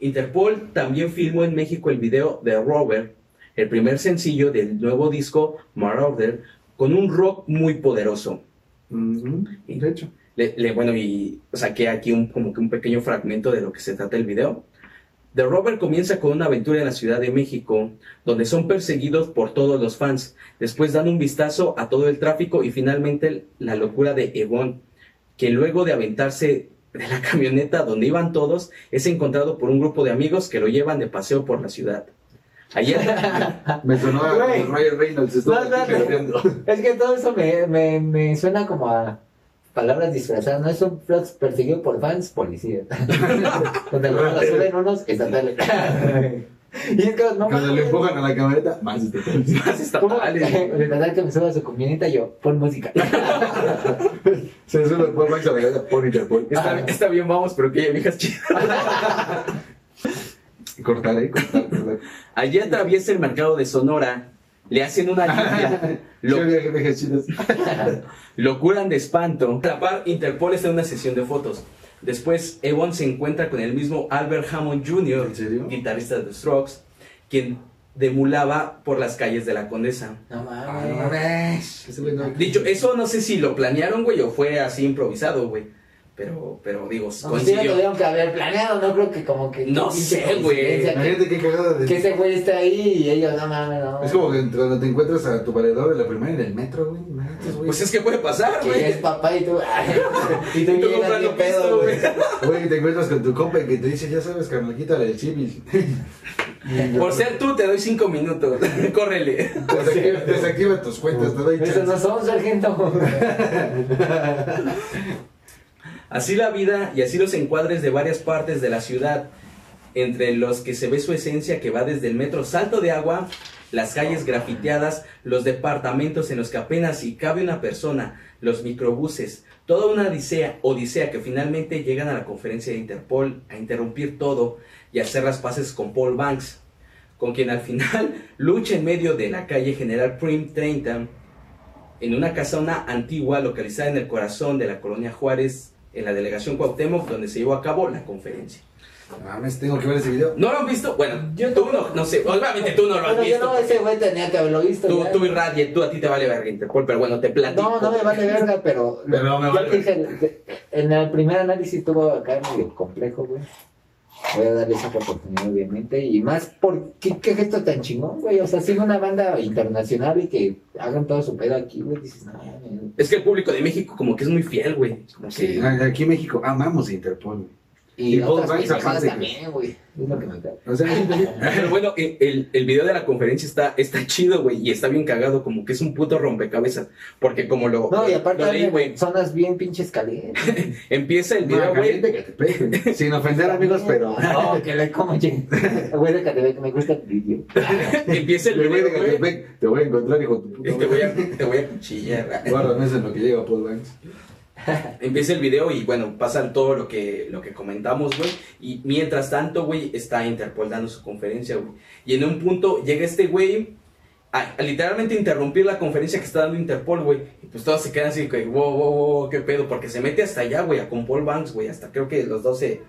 Interpol también filmó en México el video de Robert, el primer sencillo del nuevo disco Marauder, con un rock muy poderoso. Ujú, De hecho. Le, le- bueno, y saqué aquí un, como que un pequeño fragmento de lo que se trata el video. The Rover comienza con una aventura en la Ciudad de México, donde son perseguidos por todos los fans. Después dan un vistazo a todo el tráfico y finalmente la locura de Evon, que luego de aventarse de la camioneta donde iban todos, es encontrado por un grupo de amigos que lo llevan de paseo por la ciudad. Ayer, Me sonó a. Ryan Reynolds. No, cargando. Es que todo eso me, me, me suena como a palabras disfrazadas. No es un flux perseguido por fans, policías. Donde lo suben unos estatales. y es que no Cuando le empujan a la camioneta, más estatales. más estatales. Estatal que me suba a su camioneta yo, pon música. Se sube Paul Max a la camioneta, pon Interpol. Está, está bien, vamos, pero que haya viejas chidas. Cortar, eh, cortar, cortar. Allí atraviesa el mercado de Sonora, le hacen una limpia, lo, lo curan de espanto. A la par, Interpol está en una sesión de fotos. Después, Evon se encuentra con el mismo Albert Hammond Jr., guitarrista de The Strokes, quien demulaba por las calles de la Condesa. No Ah, no mames. Dicho, eso no sé si lo planearon, güey, o fue así improvisado, güey. Pero, pero digo, No, pues sí lo coincidió. tuvieron que haber planeado, no creo que como que... No que sé, güey. Que, Imagínate qué cagada de... que ese güey está ahí y ellos, no mames, no. Es como que cuando te encuentras a tu valedor de la primaria en el metro, güey. Imagínate, güey. Pues es que puede pasar, Que güey. es papá y tú... y tú Y tú llegas bien pedo, güey. Güey, te encuentras con tu compa y que te dice, ya sabes, carnal, quítale el chip y... Por ser tú, te doy cinco minutos. Córrele. Desactiva, desactiva tus cuentas, te doy Eso chance. no son, sargento. Así la vida y así los encuadres de varias partes de la ciudad, entre los que se ve su esencia que va desde el metro Salto de Agua, las calles grafiteadas, los departamentos en los que apenas si cabe una persona, los microbuses, toda una odisea, odisea que finalmente llegan a la conferencia de Interpol a interrumpir todo y hacer las paces con Paul Banks, con quien al final lucha en medio de la calle General Prim 30, en una casona antigua localizada en el corazón de la colonia Juárez, en la delegación Cuauhtémoc, donde se llevó a cabo la conferencia. Mames, tengo que ver ese video. ¿No lo han visto? Bueno, Yo tú no, no sé, obviamente tú no lo has Bueno, yo visto. no, ese güey tenía que haberlo visto. Tú, ya. tú y Radie, tú a ti te vale verga Interpol, pero bueno, te platico. No, no me vale verga, pero. Pero me yo vale dije, en el primer análisis tuvo acá medio complejo, güey. Voy a darle esa oportunidad, obviamente. Y más, ¿por qué, qué gesto tan chingón, güey? O sea, sigue una banda internacional y que hagan todo su pedo aquí, güey. Dices, no. Es que el público de México como que es muy fiel, güey. Como Sí, que... aquí en México amamos a Interpol. güey. Y, Y Paul otras aparte. también, güey. Es lo que me encanta. O sea, Pero bueno, el, el- el video de la conferencia está, está chido, güey, y está bien cagado, como que es un puto rompecabezas. Porque como lo, No, y aparte leí, güey, zonas bien pinches calientes. empieza el video, no, güey. güey. Sin ofender amigos, pero. No, que le como, che. Güey de Catepec, me gusta el vídeo. Empieza el video, güey. Te voy a encontrar, hijo Te voy a, te voy a cuchillar. Guárdame eso en lo que llega Paul Banks. Empieza el video y bueno, pasan todo lo que, lo que comentamos, güey. Y mientras tanto, güey, está Interpol dando su conferencia, güey. Y en un punto llega este güey a, a literalmente interrumpir la conferencia que está dando Interpol, güey. Y pues todos se quedan así, güey, wow, wow, wow, qué pedo. Porque se mete hasta allá, güey, a con Paul Banks, güey. Hasta creo que los dos se,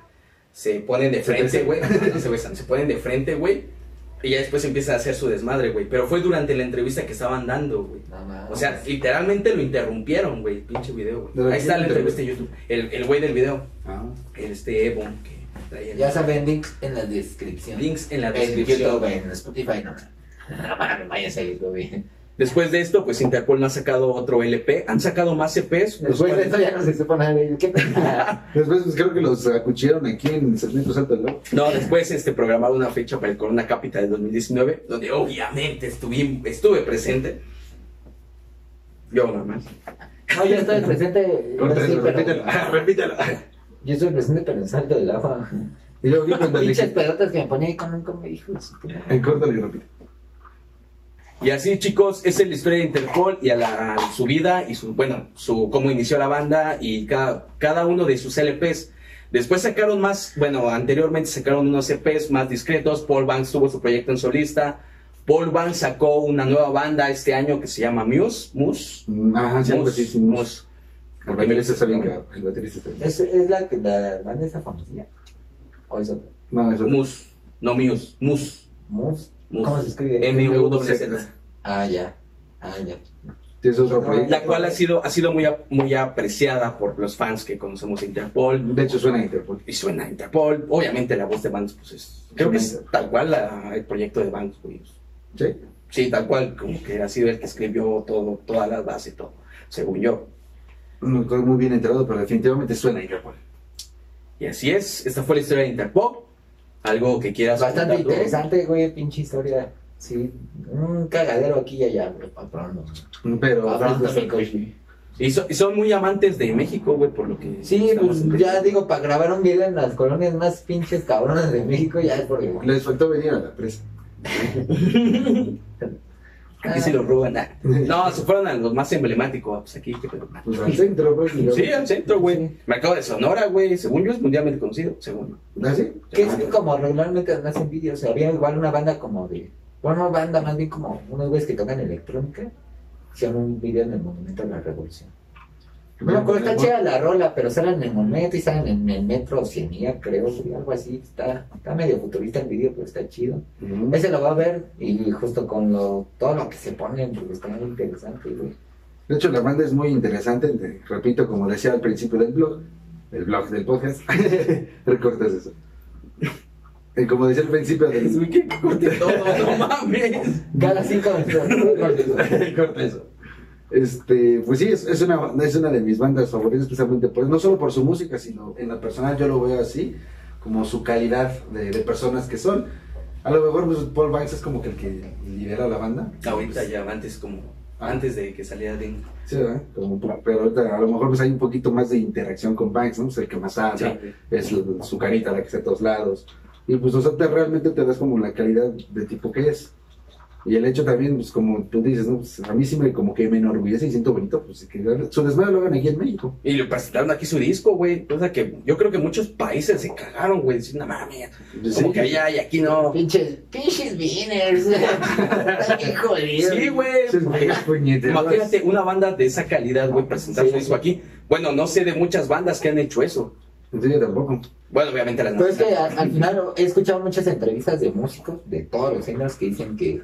se ponen de frente, güey. No se besan, se ponen de frente, güey. Y ya después empieza a hacer su desmadre, güey. Pero fue durante la entrevista que estaban dando, güey. No. O sea, literalmente lo interrumpieron, güey, pinche video, ¿De güey. Ahí está la entrevista en YouTube. El, el güey del video, Ah. el este Evo, que traía el- Ya saben, links en la descripción. links en la En descripción. YouTube, en Spotify, no. No váyanse a YouTube. Después de esto, pues Interpol no ha sacado otro LP. Han sacado más EPs. Después de eso ya no se supo nada de ¿Qué pasa? Después pues, creo que los acuchillaron aquí en Salto del Lago. No, después este, programaron una fecha para el Corona Capital de 2019, donde obviamente estuve, estuve presente. Yo nada más. No, yo estoy presente. Corta sí, repítelo. Repítelo. Yo estoy presente, pero en salto del agua. Y luego vi cuando le Pinches dije, pelotas que me ponía ahí con un hijo en corto y repite. Y así, chicos, esa es la historia de Interpol y a, la, a su vida y su, bueno, su cómo inició la banda y cada, cada uno de sus LPs. Después sacaron más, bueno, anteriormente sacaron unos EPs más discretos. Paul Banks tuvo su proyecto en solista. Paul Banks sacó una nueva banda este año que se llama Muse. Muse. Ajá, sí, algo así, sí. Muse. El baterista está bien. El baterista está bien. ¿Es, es la, que- la banda esa famosilla? ¿O es otra? No, eso Muse. No Muse. Muse. ¿Mus? ¿Cómo se escribe? M-U-S-Z. Ah, ya. Ah, ya. es otro proyecto. La cual ha sido, ha sido muy, muy apreciada por los fans que conocemos de Interpol. De hecho, suena a Interpol. Y suena a Interpol. Obviamente la voz de Banks, pues es. Creo que es tal cual la- el proyecto de Banks, güey. Sí. Sí, tal cual, como que ha sido el que escribió todo, todas las bases y todo, según yo. No estoy muy bien enterado, pero definitivamente suena a Interpol. Y así es, esta fue la historia de Interpol. Algo que quieras Bastante interesante, güey, pinche historia. Sí, un cagadero aquí y allá, güey, pa' pronto. Pero. Y, so- y son muy amantes de México, güey, por lo que... Sí, pues ya digo, para grabar un video en las colonias más pinches cabronas de México, ya es porque... les faltó venir a la presa. Aquí se lo roban. ah. No, se fueron a los más emblemáticos. Pues aquí, qué pedo. Pues al centro, pues. digamos. Sí, al centro, güey. Sí. Mercado de Sonora, güey. Según yo es mundialmente conocido, según. ¿Ah, sí? Que es que como regularmente me hacen vídeos, o sea, había igual una banda como de... Bueno, no banda, más bien como unos güeyes que tocan electrónica. Hicieron un video en el Monumento a la Revolución. No me acuerdo, está chida la rola, pero salen en el monumento y salen en el metro Oceanía, creo, güey, algo así. Está, está medio futurista el video, pero está chido. Ese lo va a ver y justo con lo, todo lo que se pone, porque está muy interesante, güey. De hecho, la banda es muy interesante. te- repito, como decía al principio del blog, el blog del podcast, recortas eso. Y como decía al principio del. Uy, que corte todo, no mames. Cada cinco minutos. Corta eso. Este, pues sí, es, es una, es una de mis bandas favoritas, especialmente por, no solo por su música, sino en la personal yo lo veo así, como su calidad de, de personas que son. A lo mejor pues, Paul Banks es como que el que lidera la banda. Ahorita Pues, ya, antes como... Antes de que saliera de... Sí, pero ahorita a lo mejor pues hay un poquito más de interacción con Banks, ¿no? Es el que más habla, es su, su carita la que está a todos lados. Y pues, o sea, te- realmente te das como la calidad de tipo que es. Y el hecho también, pues como tú dices, ¿no? Pues, a mí sí me como que me enorgullece y siento bonito, pues que su desmadre lo hagan aquí en México. Y le presentaron aquí su disco, güey. O sea que yo creo que muchos países se cagaron, güey. Diciendo, no mames, como que allá y aquí no. Pinches, pinches beaners. Qué jodido. Sí, güey. Imagínate una banda de esa calidad, güey, presentar su Sí. disco aquí. Bueno, no sé de muchas bandas que han hecho eso. Sí, yo tampoco. Bueno, obviamente las Pero es que al, al final he escuchado muchas entrevistas de músicos de todos los géneros que dicen que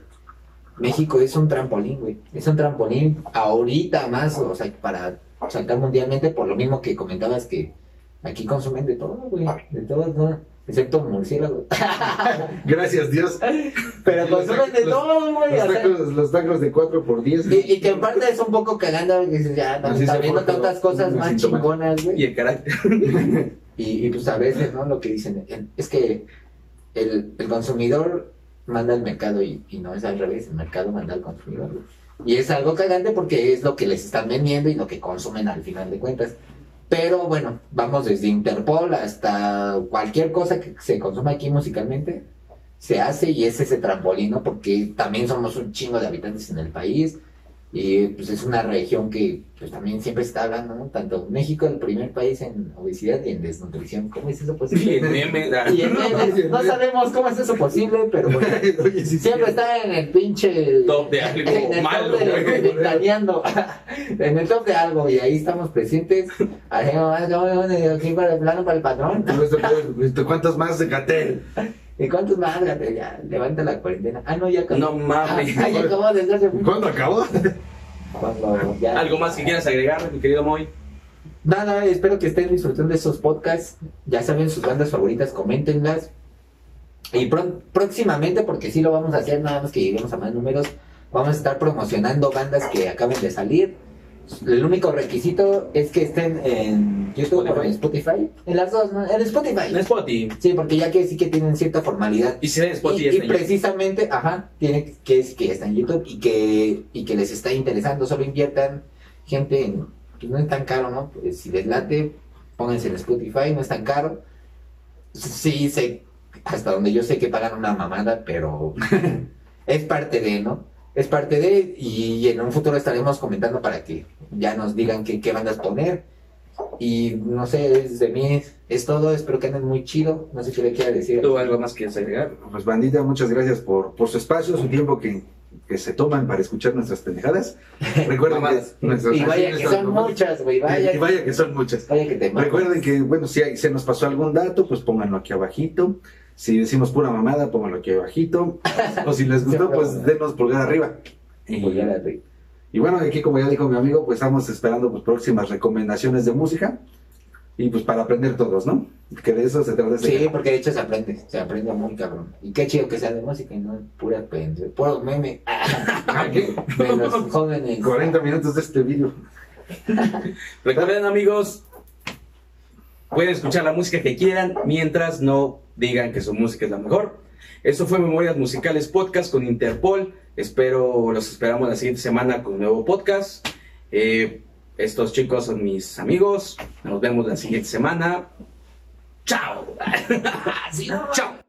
México es un trampolín, güey. Es un trampolín ahorita más, o sea, para saltar mundialmente, por lo mismo que comentabas que aquí consumen de todo, güey. De todo, ¿no? Excepto murciélagos. Gracias, Dios. Pero consumen de todo, güey. Los o sea, tacos, los tacos de 4 por 10 y, y que en parte es un poco cagando, dices, ya, no, está viendo tantas cosas más chingonas, Y güey. el carácter. Y, y, pues a veces, ¿no? Lo que dicen es que el, el consumidor manda al mercado y, no es al revés, el mercado manda al consumidor. Y es algo cagante porque es lo que les están vendiendo y lo que consumen al final de cuentas. Pero bueno, vamos desde Interpol hasta cualquier cosa que se consuma aquí musicalmente, se hace y es ese trampolín, ¿no? Porque también somos un chingo de habitantes en el país y pues es una región que pues también siempre está hablando, ¿no? Tanto México, el primer país en obesidad y en desnutrición. ¿Cómo es eso posible? Y en Y en memes, no sabemos cómo es eso posible, pero bueno. Oye, sí, Siempre sí. está en el pinche. Top de algo en el malo, top de, güey. planeando. en el top de algo, y ahí estamos presentes. Hacemos aquí para el plano para el patrón. ¿Cuántos más de Catel? ¿Y cuántos más? Ya, levanta la cuarentena. Ah, no, ya acabó. No mames. Ah, ya acabó desde hace. ¿Cuándo acabó? Cuando ya- ¿Algo más que quieras agregar, mi querido Moy? Nada, espero que estén disfrutando de esos podcasts. Ya saben sus bandas favoritas, coméntenlas. Y pro- próximamente, porque sí lo vamos a hacer, nada más que lleguemos a más números, vamos a estar promocionando bandas que acaben de salir. El único requisito es que estén en YouTube o en Spotify. En las dos, ¿no? En Spotify. En Spotify. Sí, porque ya que sí que tienen cierta formalidad. Y si en Spotify Y, precisamente, ajá, tiene que es que está en YouTube y que, y que les está interesando, solo inviertan gente en, pues no es tan caro, ¿no? Pues si les late, pónganse en Spotify, no es tan caro. Sí, sé, hasta donde yo sé que pagan una mamada, pero es parte de, ¿no? Es parte de, y, en un futuro estaremos comentando para que ya nos digan qué, qué bandas poner. Y no sé, es de mí es todo, espero que anden muy chido, no sé qué le quiera decir. ¿Tú algo más quieres agregar? Pues bandita, muchas gracias por, por su espacio, su tiempo que, que se toman para escuchar nuestras pendejadas. Recuerden que nuestras Y vaya que son muchas, güey, vaya. Y vaya que son muchas. Vaya que te. Recuerden que, bueno, si hay- se nos pasó algún dato, pues pónganlo aquí abajito. Si decimos pura mamada, pónganlo aquí abajito. O si les gustó, pues denos pulgar arriba. Y, Pulgar arriba. y bueno, aquí como ya dijo mi amigo, pues estamos esperando pues, próximas recomendaciones de música. Y pues para aprender todos, ¿no? Que de eso se trata este Sí, porque de hecho se aprende, se aprende muy cabrón. Y qué chido que sea de música y no pura pende, puro meme Ah, ¿qué? de los jóvenes. 40 minutos de este vídeo. Recuerden, amigos, pueden escuchar la música que quieran mientras no digan que su música es la mejor. Eso fue Memorias Musicales Podcast con Interpol. Espero, los esperamos la siguiente semana con un nuevo podcast. Eh, estos chicos son mis amigos. Nos vemos la siguiente semana. Chao. Chao.